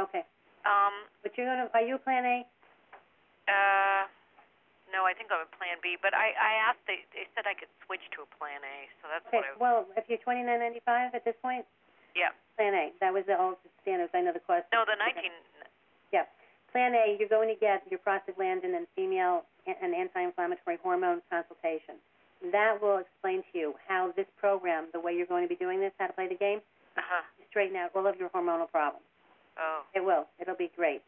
A: Okay.
F: Um,
A: But you're going to, are you Plan A?
F: uh, no, I think I'm a Plan B, but I I asked they they said I could switch to a Plan A, so that's
A: Okay,
F: what I
A: well, if you're twenty-nine ninety-five at this point,
F: yeah.
A: Plan A. That was the old standards. I know the cost.
F: No, the 19.
A: Yeah. Plan A, you're going to get your prostaglandin and female a- and anti-inflammatory hormone consultation. That will explain to you how this program, the way you're going to be doing this, how to play the game,
F: Uh huh.
A: Straighten out all of your hormonal problems.
F: Oh,
A: It will. It'll be great.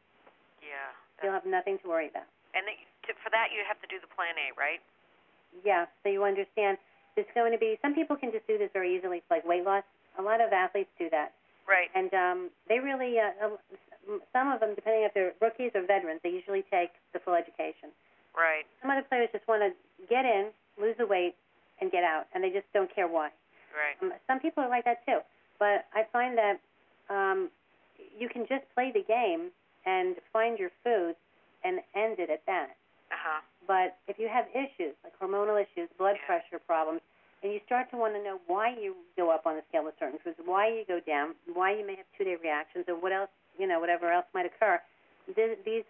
F: yeah.
A: You'll have nothing to worry about.
F: And they, to, for that, you have to do the Plan A, right?
A: Yeah, so you understand there's going to be, some people can just do this very easily, like weight loss. A lot of athletes do that.
F: Right.
A: And um, they really, uh, uh, some of them, depending if they're rookies or veterans, they usually take the full education.
F: Right.
A: Some other players just want to get in, lose the weight, and get out, and they just don't care why.
F: Right.
A: Um, some people are like that too, but I find that um, you can just play the game and find your foods and end it at that.
F: Uh huh.
A: But if you have issues like hormonal issues, blood
F: Yeah.
A: pressure problems, and you start to want to know why you go up on the scale with certain foods, why you go down, why you may have two-day reactions, or what else, you know, whatever else might occur. Th- these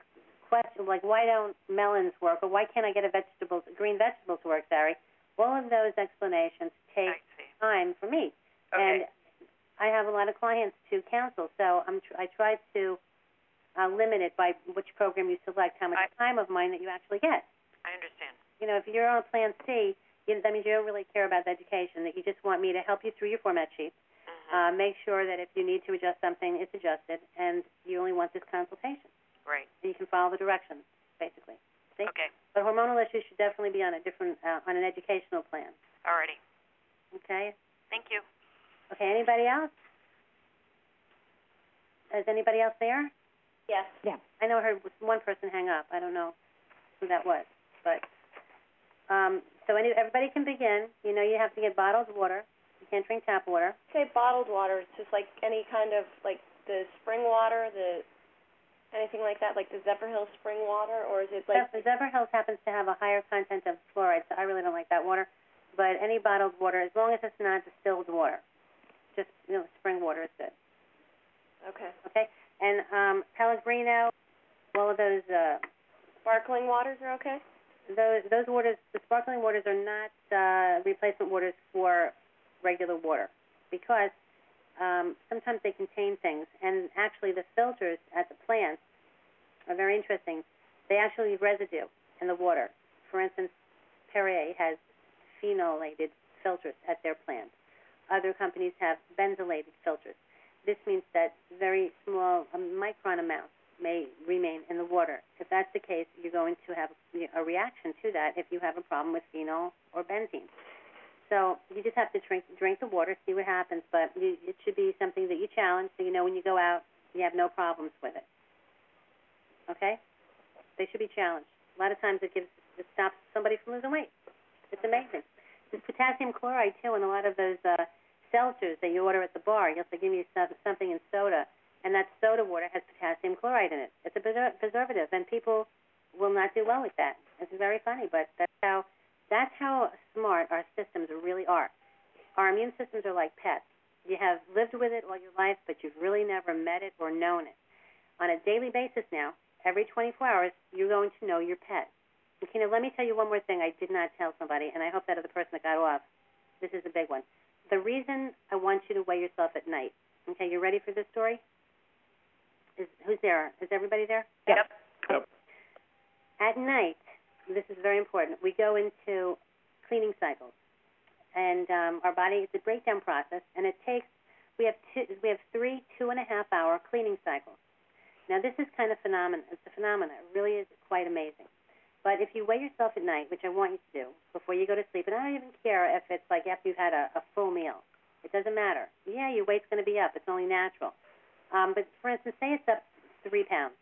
A: questions, like why don't melons work, or why can't I get a vegetables, green vegetables to work, Sari? All of those explanations take time for me, and
F: Okay.
A: I have a lot of clients to counsel, so I'm tr- I try to uh, limit it by which program you select, how much
F: I-
A: time of mine that you actually get
F: I understand.
A: you know, if you're on Plan C, you, that means you don't really care about the education. That you just want me to help you through your format sheet,
F: Mhm.
A: uh, make sure that if you need to adjust something, it's adjusted, and you only want this consultation.
F: right.
A: And you can follow the directions, basically. See?
F: Okay.
A: But hormonal issues should definitely be on a different, uh, on an educational plan.
F: Alrighty.
A: Okay.
F: Thank you.
A: Okay. Anybody else? Is anybody else there?
B: Yes. Yeah.
A: I know I heard one person hang up. I don't know who that was, but um, so any, everybody can begin. You know, you have to get bottled water. You can't drink tap water.
B: Say bottled water. It's just like any kind of like the spring water, the anything like that, like the Zephyrhills spring water, or is it like
A: Zephyr, Zephyrhills happens to have a higher content of fluoride, so I really don't like that water. But any bottled water, as long as it's not distilled water, just you know, spring water is good.
B: okay
A: Okay, and um, Pellegrino, all of those uh,
B: sparkling waters are okay?
A: those those waters, the sparkling waters are not uh, replacement waters for regular water because um, sometimes they contain things, and actually the filters at the plants are very interesting. They actually leave residue in the water. For instance, Perrier has phenolated filters at their plant. Other companies have benzylated filters. This means that very small micron amounts may remain in the water. If that's the case, you're going to have a reaction to that if you have a problem with phenol or benzene. So you just have to drink drink the water, see what happens. But you, it should be something that you challenge, so you know when you go out, you have no problems with it. Okay? They should be challenged. A lot of times it gives it stops somebody from losing weight. It's amazing. There's potassium chloride too in a lot of those uh, seltzers that you order at the bar. You'll say, give me some, something in soda, and that soda water has potassium chloride in it. It's a preser- preservative, and people will not do well with that. It's very funny, but that's how that's how smart our systems really are. Our immune systems are like pets. You have lived with it all your life, but you've really never met it or known it. On a daily basis now, every 24 hours, you're going to know your pet. Okay, now let me tell you one more thing I did not tell somebody, and I hope that other person that got off. This is a big one. The reason I want you to weigh yourself at night. Okay, you ready for this story? Is who's there? Is everybody there?
F: Yep.
D: Yep.
A: At night, this is very important. We go into cleaning cycles, and um, our body it's a breakdown process, and it takes. We have two. We have three two and a half hour cleaning cycles. Now this is kind of phenomenon. It's a phenomenon. It really is quite amazing. But if you weigh yourself at night, which I want you to do before you go to sleep, and I don't even care if it's like after you've had a, a full meal. It doesn't matter. Yeah, your weight's going to be up. It's only natural. Um, but for instance, say it's up three pounds.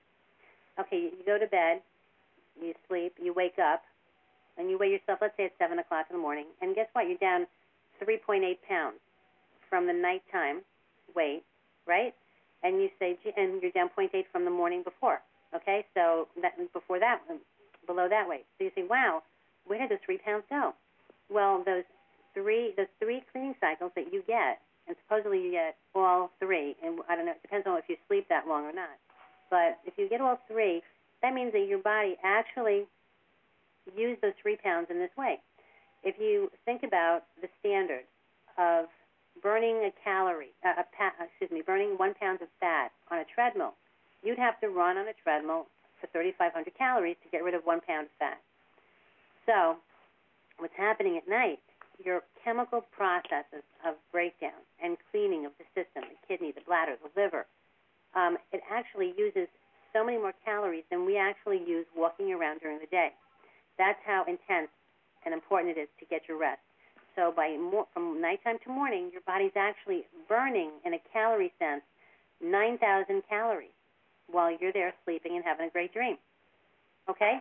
A: Okay, you go to bed, you sleep, you wake up, and you weigh yourself. Let's say it's seven o'clock in the morning, and guess what? You're down 3.8 pounds from the nighttime weight, right? And you say, and you're down 0.8 from the morning before. Okay, so that before that, below that weight. So you say, wow, where did the three pounds go? Well, those three, those three cleaning cycles that you get, and supposedly you get all three, and I don't know, it depends on if you sleep that long or not. But if you get all three, that means that your body actually used those three pounds in this way. If you think about the standard of burning a calorie, uh, a pa- excuse me, burning one pound of fat on a treadmill, you'd have to run on a treadmill for 3,500 calories to get rid of one pound of fat. So, what's happening at night? Your chemical processes of breakdown and cleaning of the system, the kidney, the bladder, the liver, um, it actually uses so many more calories than we actually use walking around during the day. That's how intense and important it is to get your rest. So by mo- from nighttime to morning, your body's actually burning, in a calorie sense, 9,000 calories while you're there sleeping and having a great dream. Okay?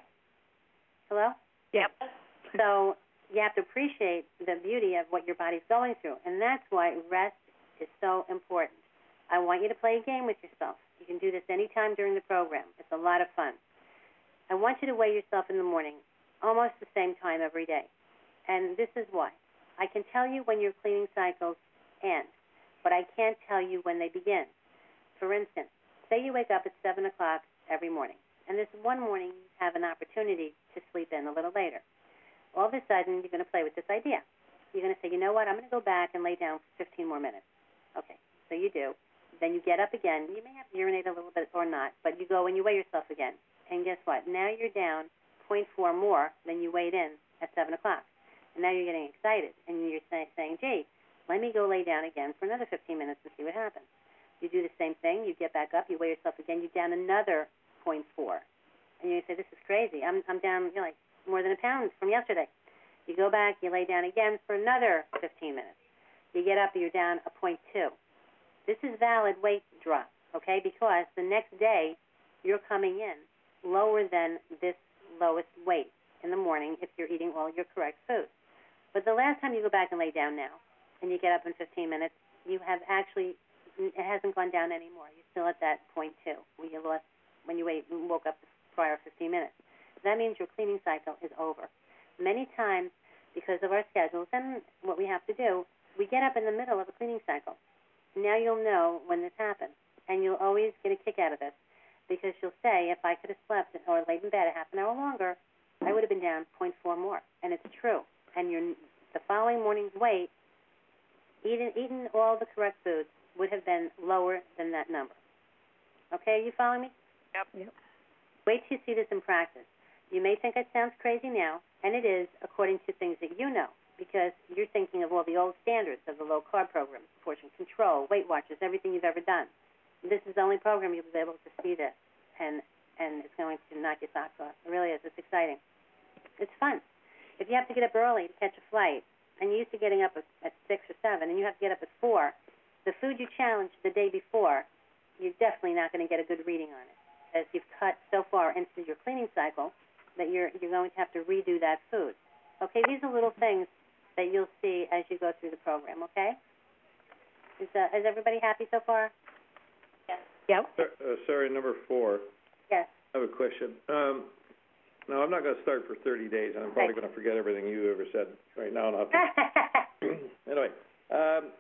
A: Hello?
C: Yep.
A: So you have to appreciate the beauty of what your body's going through, and that's why rest is so important. I want you to play a game with yourself. You can do this anytime during the program. It's a lot of fun. I want you to weigh yourself in the morning, almost the same time every day. And this is why. I can tell you when your cleaning cycles end, but I can't tell you when they begin. For instance, say you wake up at 7 o'clock every morning, and this one morning you have an opportunity to sleep in a little later. All of a sudden, you're going to play with this idea. You're going to say, you know what, I'm going to go back and lay down for 15 more minutes. Okay, so you do. Then you get up again. You may have to urinate a little bit or not, but you go and you weigh yourself again. And guess what? Now you're down 0.4 more than you weighed in at 7 o'clock. And now you're getting excited, and you're saying, gee, let me go lay down again for another 15 minutes and see what happens. You do the same thing. You get back up. You weigh yourself again. You're down another 0.4. And you say, this is crazy. I'm, I'm down you know, like more than a pound from yesterday. You go back. You lay down again for another 15 minutes. You get up. You're down a 0.2. This is valid weight drop, okay? Because the next day you're coming in lower than this lowest weight in the morning if you're eating all your correct food. But the last time you go back and lay down now, and you get up in 15 minutes, you have actually it hasn't gone down anymore. You're still at that point two where you lost when you woke up prior 15 minutes. That means your cleaning cycle is over. Many times, because of our schedules and what we have to do, we get up in the middle of a cleaning cycle. Now you'll know when this happens, and you'll always get a kick out of this because you'll say, if I could have slept or laid in bed a half an hour longer, I would have been down 0.4 more, and it's true. And your the following morning's weight, eating eating all the correct foods, would have been lower than that number. Okay, you following me?
F: Yep.
C: Yep.
A: Wait till you see this in practice. You may think it sounds crazy now, and it is according to things that you know, because you're thinking of all the old standards of the low carb program, portion control, Weight Watchers, everything you've ever done. This is the only program you'll be able to see this, and and it's going to knock your socks off. It really is. It's exciting. It's fun. If you have to get up early to catch a flight, and you're used to getting up at, at six or seven, and you have to get up at four, the food you challenged the day before, you're definitely not going to get a good reading on it, as you've cut so far into your cleaning cycle that you're you're going to have to redo that food. Okay, these are little things that you'll see as you go through the program. Okay. Is uh, is everybody happy so far? Yes.
C: Yep.
D: Sar- Uh, sorry, number four.
A: Yes.
D: I have a question. Um, no, I'm not gonna start for thirty days, and I'm probably
A: Right.
D: gonna forget everything you ever said right now, and I'll have to anyway, um,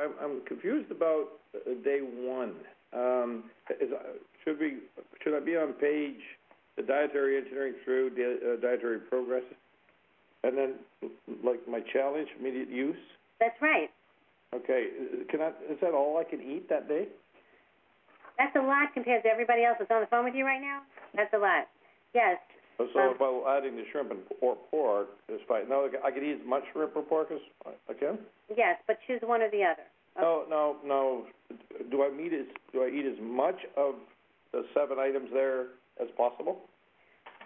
D: I'm, I'm confused about uh, day one. Um, is, uh, should we, should I be on page, the dietary engineering through di- uh, dietary progress? And then, like, my challenge, immediate use?
A: That's right.
D: Okay, can I, is that all I can eat that day?
A: That's a lot compared to everybody else that's on the phone with you right now. That's a lot. Yes.
D: So
A: Um,
D: about adding the shrimp and or pork is fine. No, I could eat as much shrimp or pork as I- can?
A: Yes, but choose one or the other.
D: No, no, no. Do I meet as, do I eat as much of the seven items there as possible?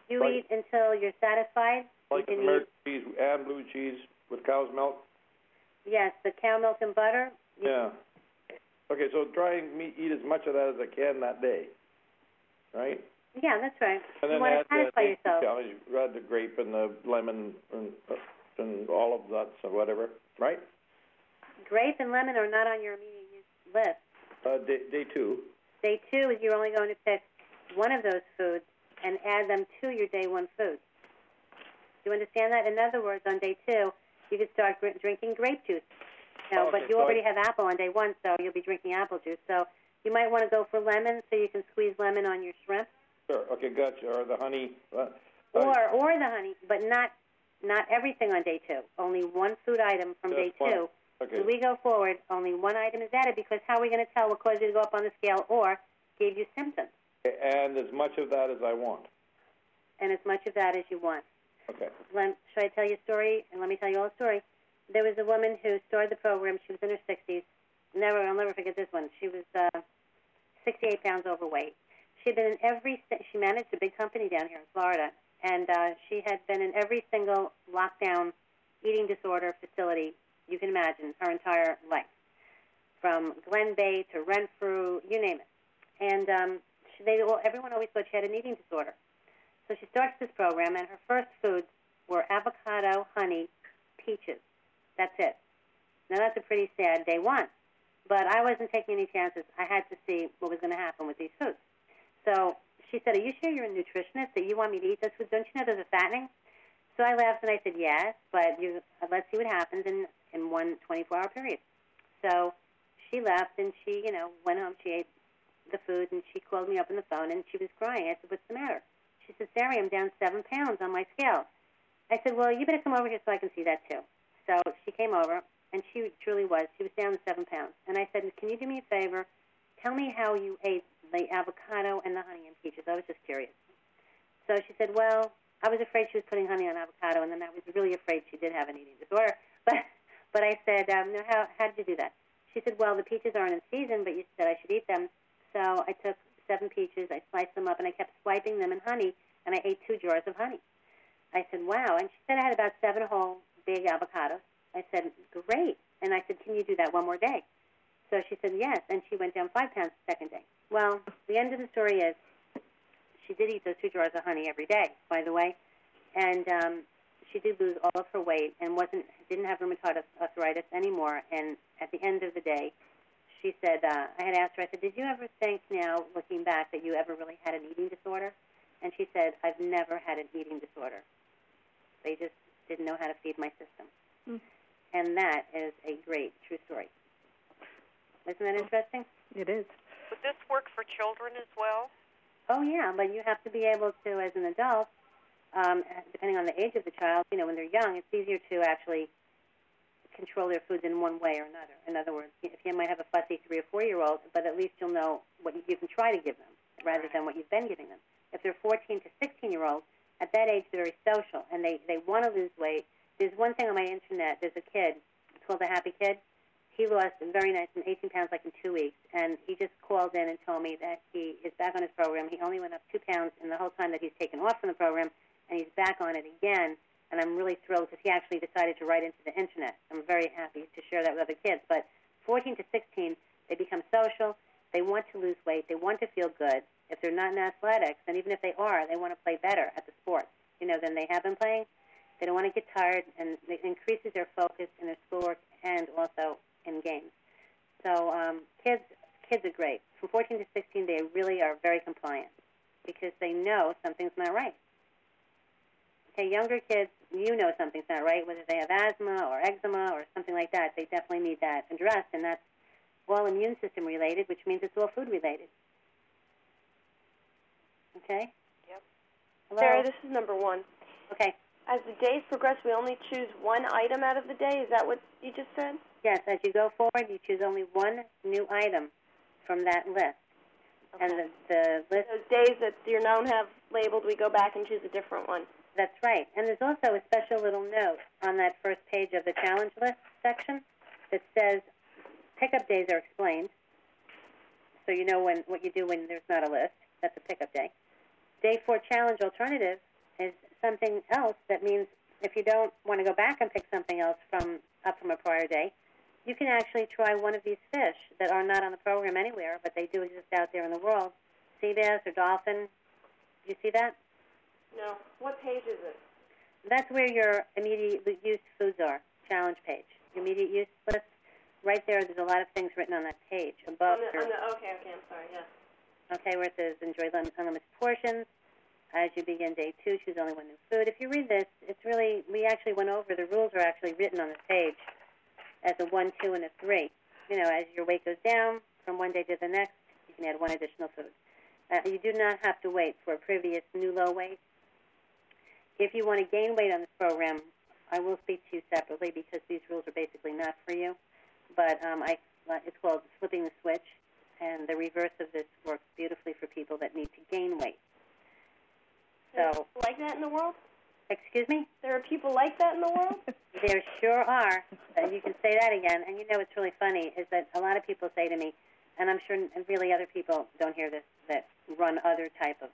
A: You
D: Right.
A: eat until you're satisfied.
D: Like
A: eat-
D: American cheese and blue cheese with cow's milk?
A: Yes, the cow milk and butter.
D: Yeah. Okay, so try and eat as much of that as I can that day, right?
A: Yeah, that's right.
D: And
A: you
D: then
A: want
D: add
A: to satisfy
D: the,
A: yourself.
D: challenge, add the grape and the lemon and, and all of that, so whatever, right?
A: Grape and lemon are not on your immediate use list.
D: Uh, day, day two.
A: Day two is you're only going to pick one of those foods and add them to your day one food. Do you understand that? In other words, on day two, you could start gr- drinking grape juice. No, but you already have apple on day one, so you'll be drinking apple juice. So you might want to go for lemon, so you can squeeze lemon on your shrimp,
D: Sure, okay, gotcha, or the honey, uh,
A: or or the honey, but not not everything on day two. Only one food item from day
D: fine.
A: two.
D: okay.
A: As we go forward, only one item is added because how are we going to tell what caused you to go up on the scale or gave you symptoms?
D: And as much of that as I want,
A: And as much of that as you want.
D: okay.
A: Let, should I tell you a story? And let me tell you all a story. There was a woman who started the program. She was in her 60s. Never, I'll never forget this one. She was uh, 68 pounds overweight. She had been in every. She managed a big company down here in Florida, and uh, she had been in every single lockdown eating disorder facility you can imagine her entire life, from Glenbeigh to Renfrew, you name it. And um, she, they, well, everyone always thought she had an eating disorder. So she starts this program, and her first foods were avocado, honey, peaches. That's it. Now that's a pretty sad day one, but I wasn't taking any chances. I had to see what was going to happen with these foods. So she said, "Are you sure you're a nutritionist that you want me to eat this food? Don't you know those are fattening?" So I laughed and I said, yes, but you, let's see what happens in, in one 24-hour period. So she left and she, you know, went home. She ate the food and she called me up on the phone and she was crying. I said, what's the matter? She said, Sari, I'm down seven pounds on my scale. I said, well, you better come over here so I can see that too. So she came over and she truly was. She was down seven pounds. And I said, can you do me a favor? Tell me how you ate the avocado and the honey and peaches. I was just curious. So she said, well, I was afraid she was putting honey on avocado, and then I was really afraid she did have an eating disorder. But but I said, um, no, how how did you do that? She said, well, the peaches aren't in season, but you said I should eat them. So I took seven peaches, I sliced them up, and I kept swiping them in honey, and I ate two jars of honey. I said, wow. And she said I had about seven whole big avocados. I said, great. And I said, can you do that one more day? So she said yes, and she went down five pounds the second day. Well, the end of the story is she did eat those two jars of honey every day, by the way, and um, she did lose all of her weight and wasn't didn't have rheumatoid arthritis anymore. And at the end of the day, she said, uh, I had asked her, I said, did you ever think now, looking back, that you ever really had an eating disorder? And she said, I've never had an eating disorder. They just didn't know how to feed my system.
C: Mm.
A: And that is a great true story. Isn't that interesting?
C: It is.
F: Would this work for children as well?
A: Oh yeah, but you have to be able to, as an adult, um, depending on the age of the child, you know, when they're young, it's easier to actually control their foods in one way or another. In other words, if you might have a fussy three or four year old, but at least you'll know what you, can try to give them rather than what you've been giving them. If they're 14 to 16 year olds, at that age they're very social and they they want to lose weight. There's one thing on my internet. There's a kid called the Happy Kid. He lost very nice, 18 pounds like in two weeks, and he just called in and told me that he is back on his program. He only went up two pounds in the whole time that he's taken off from the program, and he's back on it again. And I'm really thrilled because he actually decided to write into the internet. I'm very happy to share that with other kids. But 14 to 16, they become social. They want to lose weight. They want to feel good. If they're not in athletics, and even if they are, they want to play better at the sport, you know, than they have been playing. They don't want to get tired, and it increases their focus in their schoolwork and also in games. So um, kids, kids are great. From 14 to 16, they really are very compliant because they know something's not right. Okay, younger kids, you know something's not right, whether they have asthma or eczema or something like that. They definitely need that addressed, and that's all immune system related, which means it's all food related. Okay.
F: Yep.
A: Hello.
B: Sarah, this is number one.
A: Okay.
B: As the days progress, we only choose one item out of the day. Is that what you just said?
A: Yes, as you go forward, you choose only one new item from that list. And the, the list,
B: Those days that you don't have labeled, we go back and choose a different one.
A: that's right. And there's also a special little note on that first page of the challenge list section that says pickup days are explained. So you know when what you do when there's not a list. That's a pickup day. Day four challenge alternative is something else that means if you don't want to go back and pick something else from up from a prior day, you can actually try one of these fish that are not on the program anywhere, but they do exist out there in the world. Sea bass or dolphin. Do you see that?
B: No. What page is it?
A: That's where your immediate use foods are. Challenge page. Your immediate use list. Right there, there's a lot of things written on that page above.
B: on the, on the, okay, okay, I'm sorry, yes.
A: okay, where it says enjoy lim- unlimited portions. As you begin day two, choose only one new food. If you read this, it's really, we actually went over, the rules are actually written on this page as a one, two, and a three. You know, as your weight goes down from one day to the next, you can add one additional food. Uh, you do not have to wait for a previous new low weight. If you want to gain weight on this program, I will speak to you separately because these rules are basically not for you. But um, I, uh, it's called flipping the switch and the reverse of this works beautifully for people that need to gain weight. So,
B: like that in the world?
A: excuse me?
B: There are people like that in the world?
A: There sure are. Uh, you can say that again. And you know what's really funny is that a lot of people say to me, and I'm sure really other people don't hear this that run other type of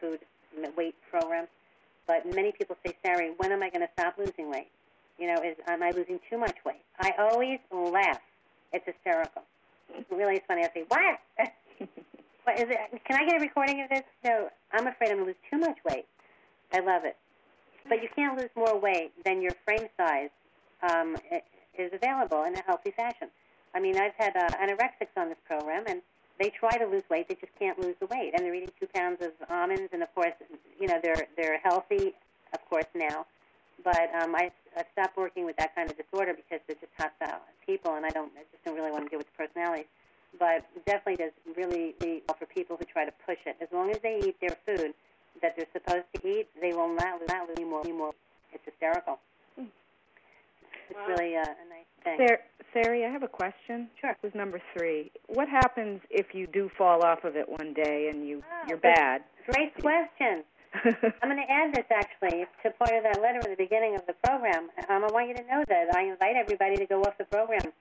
A: food weight programs, but many people say, Sari, when am I going to stop losing weight? You know, is am I losing too much weight? I always laugh. It's hysterical. It really funny. I say, what? what is it? Can I get a recording of this? No, I'm afraid I'm going to lose too much weight. I love it. But you can't lose more weight than your frame size um, is available in a healthy fashion. I mean, I've had uh, anorexics on this program, and they try to lose weight, they just can't lose the weight, and they're eating two pounds of almonds, and of course, you know, they're they're healthy, of course now, But um, I, I stopped working with that kind of disorder because they're just hostile people, and I don't, I just don't really want to deal with the personalities. But definitely does really, well for people who try to push it. As long as they eat their food that they're supposed to eat, they will not, not lose any more, any more. It's hysterical. It's
B: Wow.
A: really a, a nice thing.
C: Sar- Sari, I have a question.
A: Sure.
C: This is number three. What happens if you do fall off of it one day and you
A: Oh,
C: you're bad?
A: Great question. I'm going to add this actually to part of that letter at the beginning of the program. Um, I want you to know that I invite everybody to go off the program.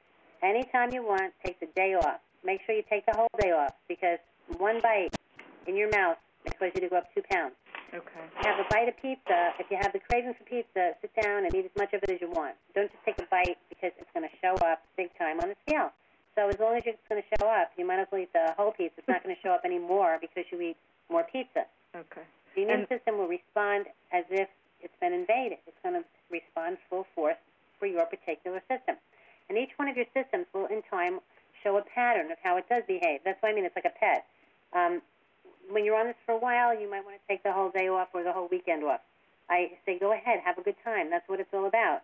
A: Anytime you want, take the day off. Make sure you take the whole day off because one bite in your mouth cause you to go up two pounds.
C: okay.
A: Have a bite of pizza. If you have the craving for pizza, sit down and eat as much of it as you want. Don't just take a bite because it's going to show up big time on the scale. So as long as it's going to show up, you might as well eat the whole pizza. It's not going to show up anymore because you eat more pizza.
C: Okay.
A: The immune
C: And-
A: system will respond as if it's been invaded. It's going to respond full force for your particular system. And each one of your systems will, in time, show a pattern of how it does behave. That's what I mean. It's like a pet. Um, when you're on this for a while, you might want to take the whole day off or the whole weekend off. I say go ahead, have a good time. That's what it's all about.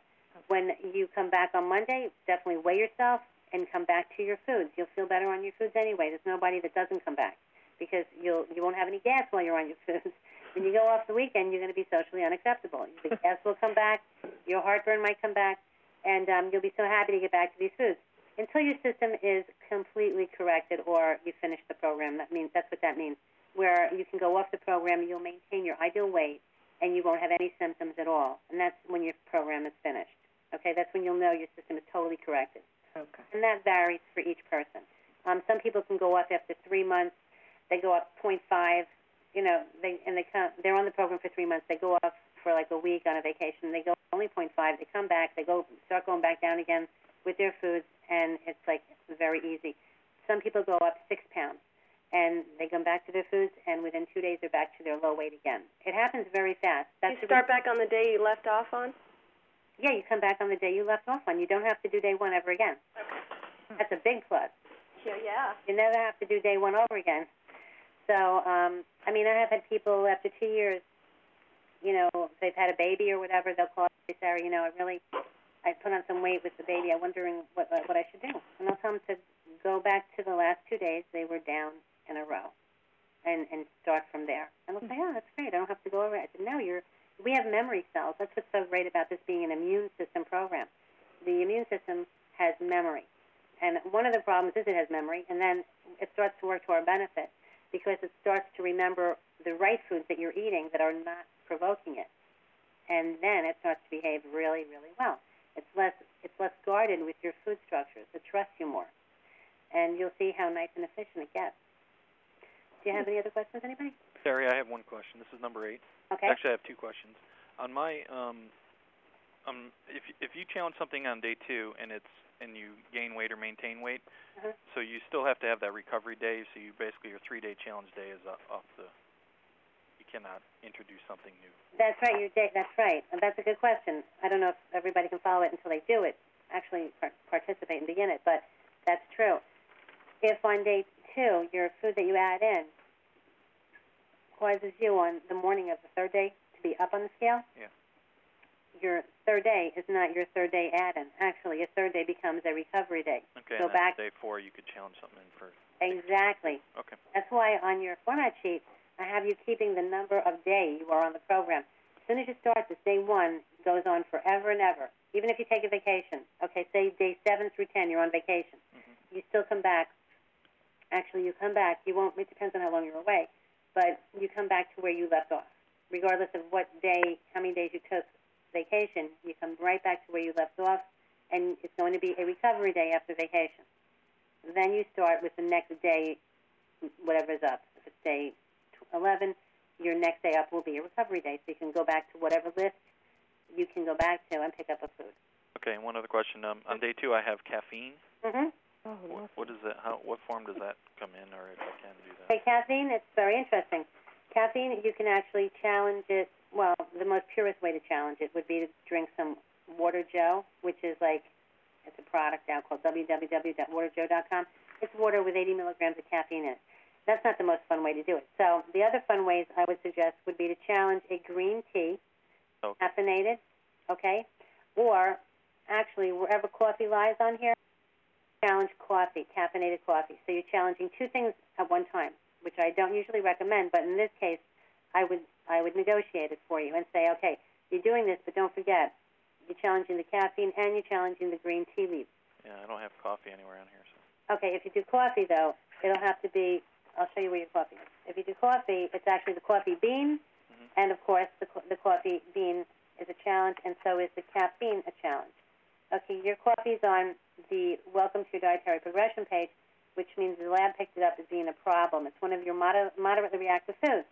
A: When you come back on Monday, definitely weigh yourself and come back to your foods. You'll feel better on your foods anyway. There's nobody that doesn't come back because you'll you won't have any gas while you're on your foods. When you go off the weekend, you're going to be socially unacceptable. The gas will come back, your heartburn might come back, and um, you'll be so happy to get back to these foods until your system is completely corrected or you finish the program. That means that's what that means. Where you can go off the program, you'll maintain your ideal weight, and you won't have any symptoms at all. And that's when your program is finished. Okay, that's when you'll know your system is totally corrected
C: Okay.
A: and that varies for each person. Um, some people can go up after three months. They go up 0.5. You know, they and they come. They're on the program for three months. They go up for like a week on a vacation. They go only 0.5. They come back. They go start going back down again with their foods, and it's like very easy. Some people go up six pounds, and they come back to their foods, and within two days they're back to their low weight again. It happens very fast. That's
B: you start back on the day you left off on?
A: yeah, you come back on the day you left off on. You don't have to do day one ever again. Okay. That's a big plus.
B: Yeah, yeah.
A: You never have to do day one over again. So, um, I mean, I have had people after two years, you know, they've had a baby or whatever, they'll call me, Sarah, you know, I really, I put on some weight with the baby. I'm wondering what uh, what I should do. And I'll tell them to go back to the last two days they were down in a row, and and start from there. And they'll say, oh, that's great. I don't have to go over. I said, no, you're. We have memory cells. That's what's so great about this being an immune system program. The immune system has memory. And one of the problems is it has memory, and then it starts to work to our benefit because it starts to remember the right foods that you're eating that are not provoking it. And then it starts to behave really, really well. It's less it's less guarded with your food structures. It trusts you more. And you'll see how nice and efficient it gets. Do you have any other questions, anybody?
H: Sari, I have one question. This is number eight.
A: Okay.
H: Actually, I have two questions. On my, um, um, if if you challenge something on day two and it's and you gain weight or maintain weight,
A: Uh-huh.
H: so you still have to have that recovery day. So you basically your three day challenge day is off, off the. You cannot introduce something new.
A: That's right. You're, da- that's right. And that's a good question. I don't know if everybody can follow it until they do it, actually participate and begin it, but that's true. If on day two your food that you add in causes you on the morning of the third day to be up on the scale,
H: Yeah.
A: your third day is not your third day add-in. Actually, your third day becomes a recovery day.
H: Okay.
A: Go back.
H: day four, you could challenge something in for.
A: Exactly.
H: Okay.
A: That's why on your format sheet, I have you keeping the number of day you are on the program. As soon as you start this, day one goes on forever and ever. Even if you take a vacation, okay, say day seven through ten, you're on vacation.
H: Mhm.
A: You still come back. Actually, you come back. You won't. It depends on how long you're away, but you come back to where you left off, regardless of what day, how many days you took vacation. You come right back to where you left off, and it's going to be a recovery day after vacation. Then you start with the next day, whatever's up. If it's day 11, your next day up will be a recovery day, so you can go back to whatever list you can go back to and pick up a food.
H: Okay. And one other question. Um, on day two, I have caffeine.
A: Mm-hmm.
C: Oh,
H: What, what is that? How? What form does that come in, or if I can do that?
A: Okay, caffeine, it's very interesting. Caffeine, you can actually challenge it. Well, the most purest way to challenge it would be to drink some Water Joe, which is like, it's a product now called www.waterjoe.com. It's water with 80 milligrams of caffeine in it. That's not the most fun way to do it. So the other fun ways I would suggest would be to challenge a green tea,
H: Okay.
A: caffeinated, okay? Or, actually, wherever coffee lies on here, challenge coffee, caffeinated coffee. So you're challenging two things at one time, which I don't usually recommend, but in this case, I would I would negotiate it for you and say, okay, you're doing this, but don't forget, you're challenging the caffeine and you're challenging the green tea leaves.
H: Yeah, I don't have coffee anywhere on here, so.
A: Okay, if you do coffee though, it'll have to be. I'll show you where your coffee is. If you do coffee, it's actually the coffee bean,
H: Mhm.
A: and of course the co- the coffee bean is a challenge, and so is the caffeine a challenge. Okay, your coffee's on the Welcome to Your Dietary Progression page, which means the lab picked it up as being a problem. It's one of your moder- moderately reactive foods,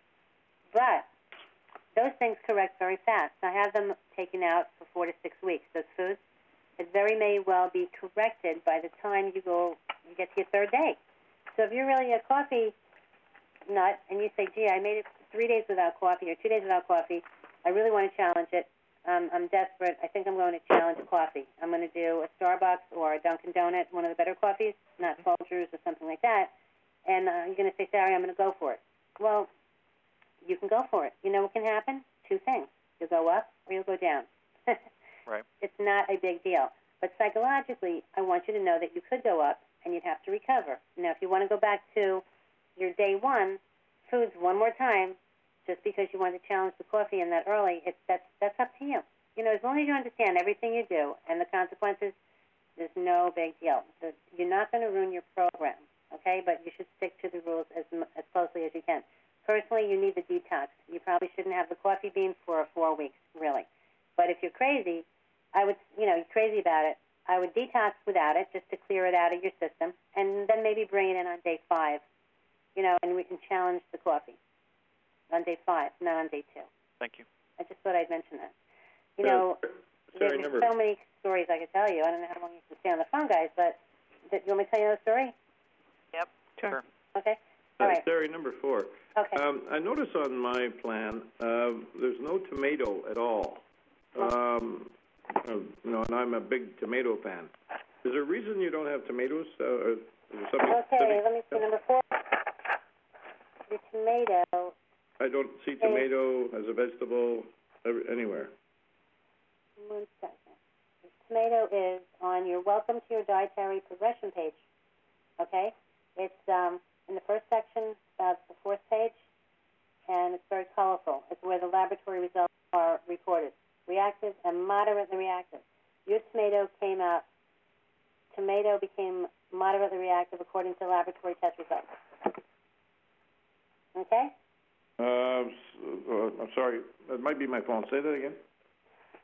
A: but those things correct very fast. I have them taken out for four to six weeks. Those foods, it very may well be corrected by the time you go you get to your third day. So if you're really a coffee nut and you say, gee, I made it three days without coffee or two days without coffee, I really want to challenge it. Um, I'm desperate. I think I'm going to challenge coffee. I'm going to do a Starbucks or a Dunkin' Donut, one of the better coffees, not Folgers or something like that. And uh, you're going to say, Sari, I'm going to go for it. Well, you can go for it. You know what can happen? Two things. You'll go up or you'll go down.
H: Right.
A: It's not a big deal. But psychologically, I want you to know that you could go up and you'd have to recover. Now, if you want to go back to your day one foods one more time, just because you want to challenge the coffee in that early, it's that's that's up to you. You know, as long as you understand everything you do and the consequences, there's no big deal. The, you're not going to ruin your program, okay? But you should stick to the rules as as closely as you can. Personally, you need the detox. You probably shouldn't have the coffee bean for four weeks, really. But if you're crazy, I would, you know, you're crazy about it. I would detox without it just to clear it out of your system, and then maybe bring it in on day five, you know, and we can challenge the coffee on day five, not on day two.
H: Thank you.
A: I just thought I'd mention that. You
D: Uh,
A: know, there-
D: Sorry,
A: there's
D: number,
A: so many stories I could tell you. I don't know how long you can stay on the phone, guys, but th- you want me to tell you another story? Yep.
C: Sure.
A: Okay. All
D: uh,
A: right.
D: Sari, number four.
A: Okay.
D: Um, I notice on my plan, uh, there's no tomato at all. Um, uh, know, and I'm a big tomato fan. Is there a reason you don't have tomatoes, uh, or something
A: Okay.
D: specific?
A: Let me see number four. The tomato.
D: I don't see tomato as a vegetable anywhere.
A: One second. The tomato is on your Welcome to Your Dietary Progression page. Okay? It's um, in the first section, about the fourth page, and it's very colorful. It's where the laboratory results are reported. Reactive and moderately reactive. Your tomato came out, tomato became moderately reactive according to laboratory test results. Okay?
D: Uh, uh, I'm sorry, that might be my phone. Say that again.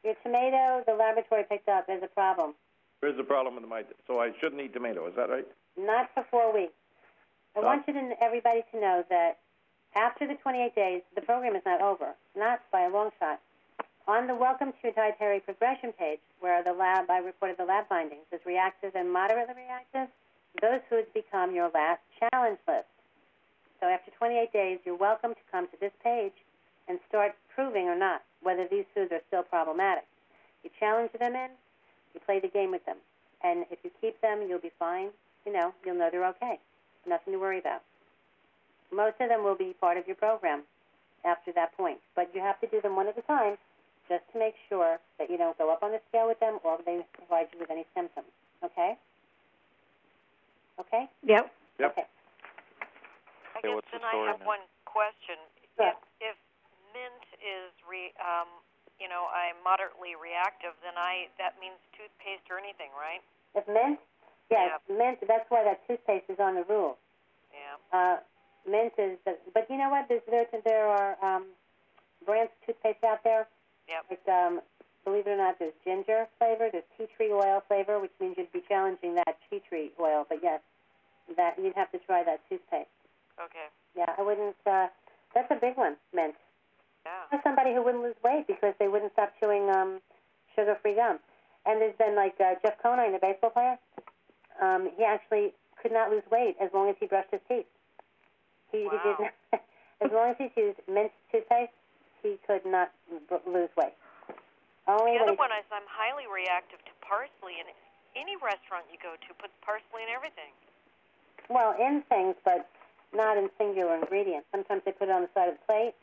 A: Your tomato, the laboratory picked up, there's a problem.
D: There's a problem with my, so I shouldn't eat tomato, is that right?
A: Not for four weeks. I
D: No.
A: want you to, everybody to know that after the 28 days, the program is not over, not by a long shot. On the Welcome to Dietary Progression page, where the lab, I reported the lab findings, is reactive and moderately reactive, those foods become your last challenge list. So after 28 days, you're welcome to come to this page and start proving or not whether these foods are still problematic. You challenge them in, you play the game with them. And if you keep them, you'll be fine. You know, you'll know they're okay. Nothing to worry about. Most of them will be part of your program after that point. But you have to do them one at a time just to make sure that you don't go up on the scale with them or they provide you with any symptoms. Okay? Okay?
C: Yep.
D: Yep.
A: Okay.
F: I
H: Okay,
F: guess
H: what's the
F: then I have
H: now?
F: one question.
A: Sure.
F: If if mint is re um you know, I'm moderately reactive, then I that means toothpaste or anything, right?
A: If mint, yes, mint, that's why that toothpaste is on the rule.
F: Yeah.
A: Uh, mint is, the, but you know what? There's, there, there are um, brands of toothpaste out there.
F: Yep.
A: Like, um, believe it or not, there's ginger flavor, there's tea tree oil flavor, which means you'd be challenging that tea tree oil. But yes, that you'd have to try that toothpaste.
F: Okay.
A: Yeah, I wouldn't. Uh, that's a big one, mint.
F: Yeah.
A: Somebody who wouldn't lose weight because they wouldn't stop chewing um, sugar-free gum. And there's been like uh, Jeff Conine, the baseball player. Um, he actually could not lose weight as long as he brushed his teeth. He, he did. Not, as long as he used mint toothpaste, he could not lose weight. Only
F: The other one is I'm highly reactive to parsley, and any restaurant you go to puts parsley in everything.
A: well, in things, but not in singular ingredients. Sometimes they put it on the side of the plate.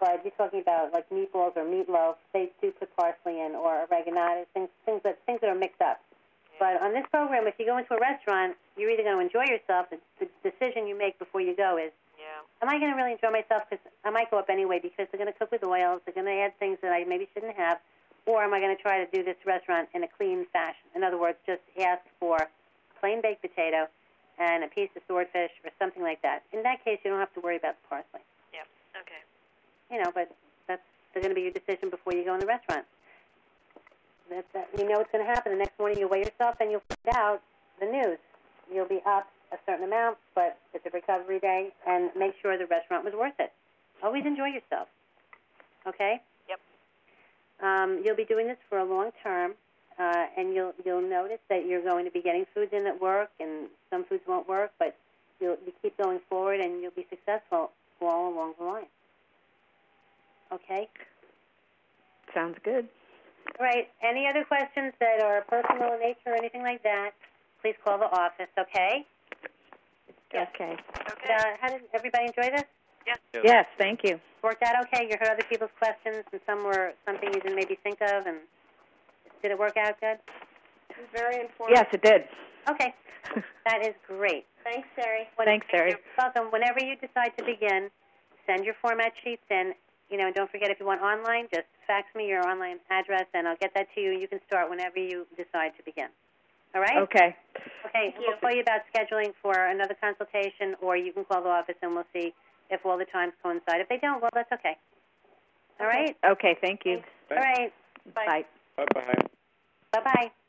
A: but you're talking about like meatballs or meatloaf, they do put parsley in, or oregano, things, things that, things that are mixed up. But on this program, if you go into a restaurant, you're either going to enjoy yourself. The, the decision you make before you go is,
F: Yeah.
A: Am I going to really enjoy myself? Because I might go up anyway because they're going to cook with oils. They're going to add things that I maybe shouldn't have. Or am I going to try to do this restaurant in a clean fashion? In other words, just ask for plain baked potato and a piece of swordfish or something like that. In that case, you don't have to worry about the parsley. Yeah.
F: Okay.
A: You know, but that's going to be your decision before you go in the restaurant. That, that, you know what's going to happen. The next morning you weigh yourself and you'll find out the news. You'll be up a certain amount, but it's a recovery day, and make sure the restaurant was worth it. Always enjoy yourself. Okay?
F: Yep.
A: Um, you'll be doing this for a long term, uh, and you'll you'll notice that you're going to be getting foods in at work, and some foods won't work, but you'll you keep going forward, and you'll be successful all along the line. Okay.
C: Sounds good.
A: All right. Any other questions that are personal in nature or anything like that? Please call the office. Okay.
F: Yes.
C: Okay.
F: Okay.
A: Uh, how did everybody enjoy this?
C: Yes, Yes. thank you.
A: Worked out okay? You heard other people's questions, and some were something you didn't maybe think of, and did it work out good?
B: It was very informative.
C: Yes, it did.
A: Okay. That is great.
B: Thanks, Sari.
A: When,
C: Thanks, Sari.
A: You're welcome. Whenever you decide to begin, send your format sheets in. You know, and don't forget if you want online, just fax me your online address, and I'll get that to you. You can start whenever you decide to begin. All right?
C: Okay.
A: Okay, we'll call you about scheduling for another consultation, or you can call the office and we'll see if all the times coincide. If they don't, well, that's okay. All right?
C: Okay, thank you.
A: All right.
C: Bye.
D: Bye-bye.
A: Bye-bye.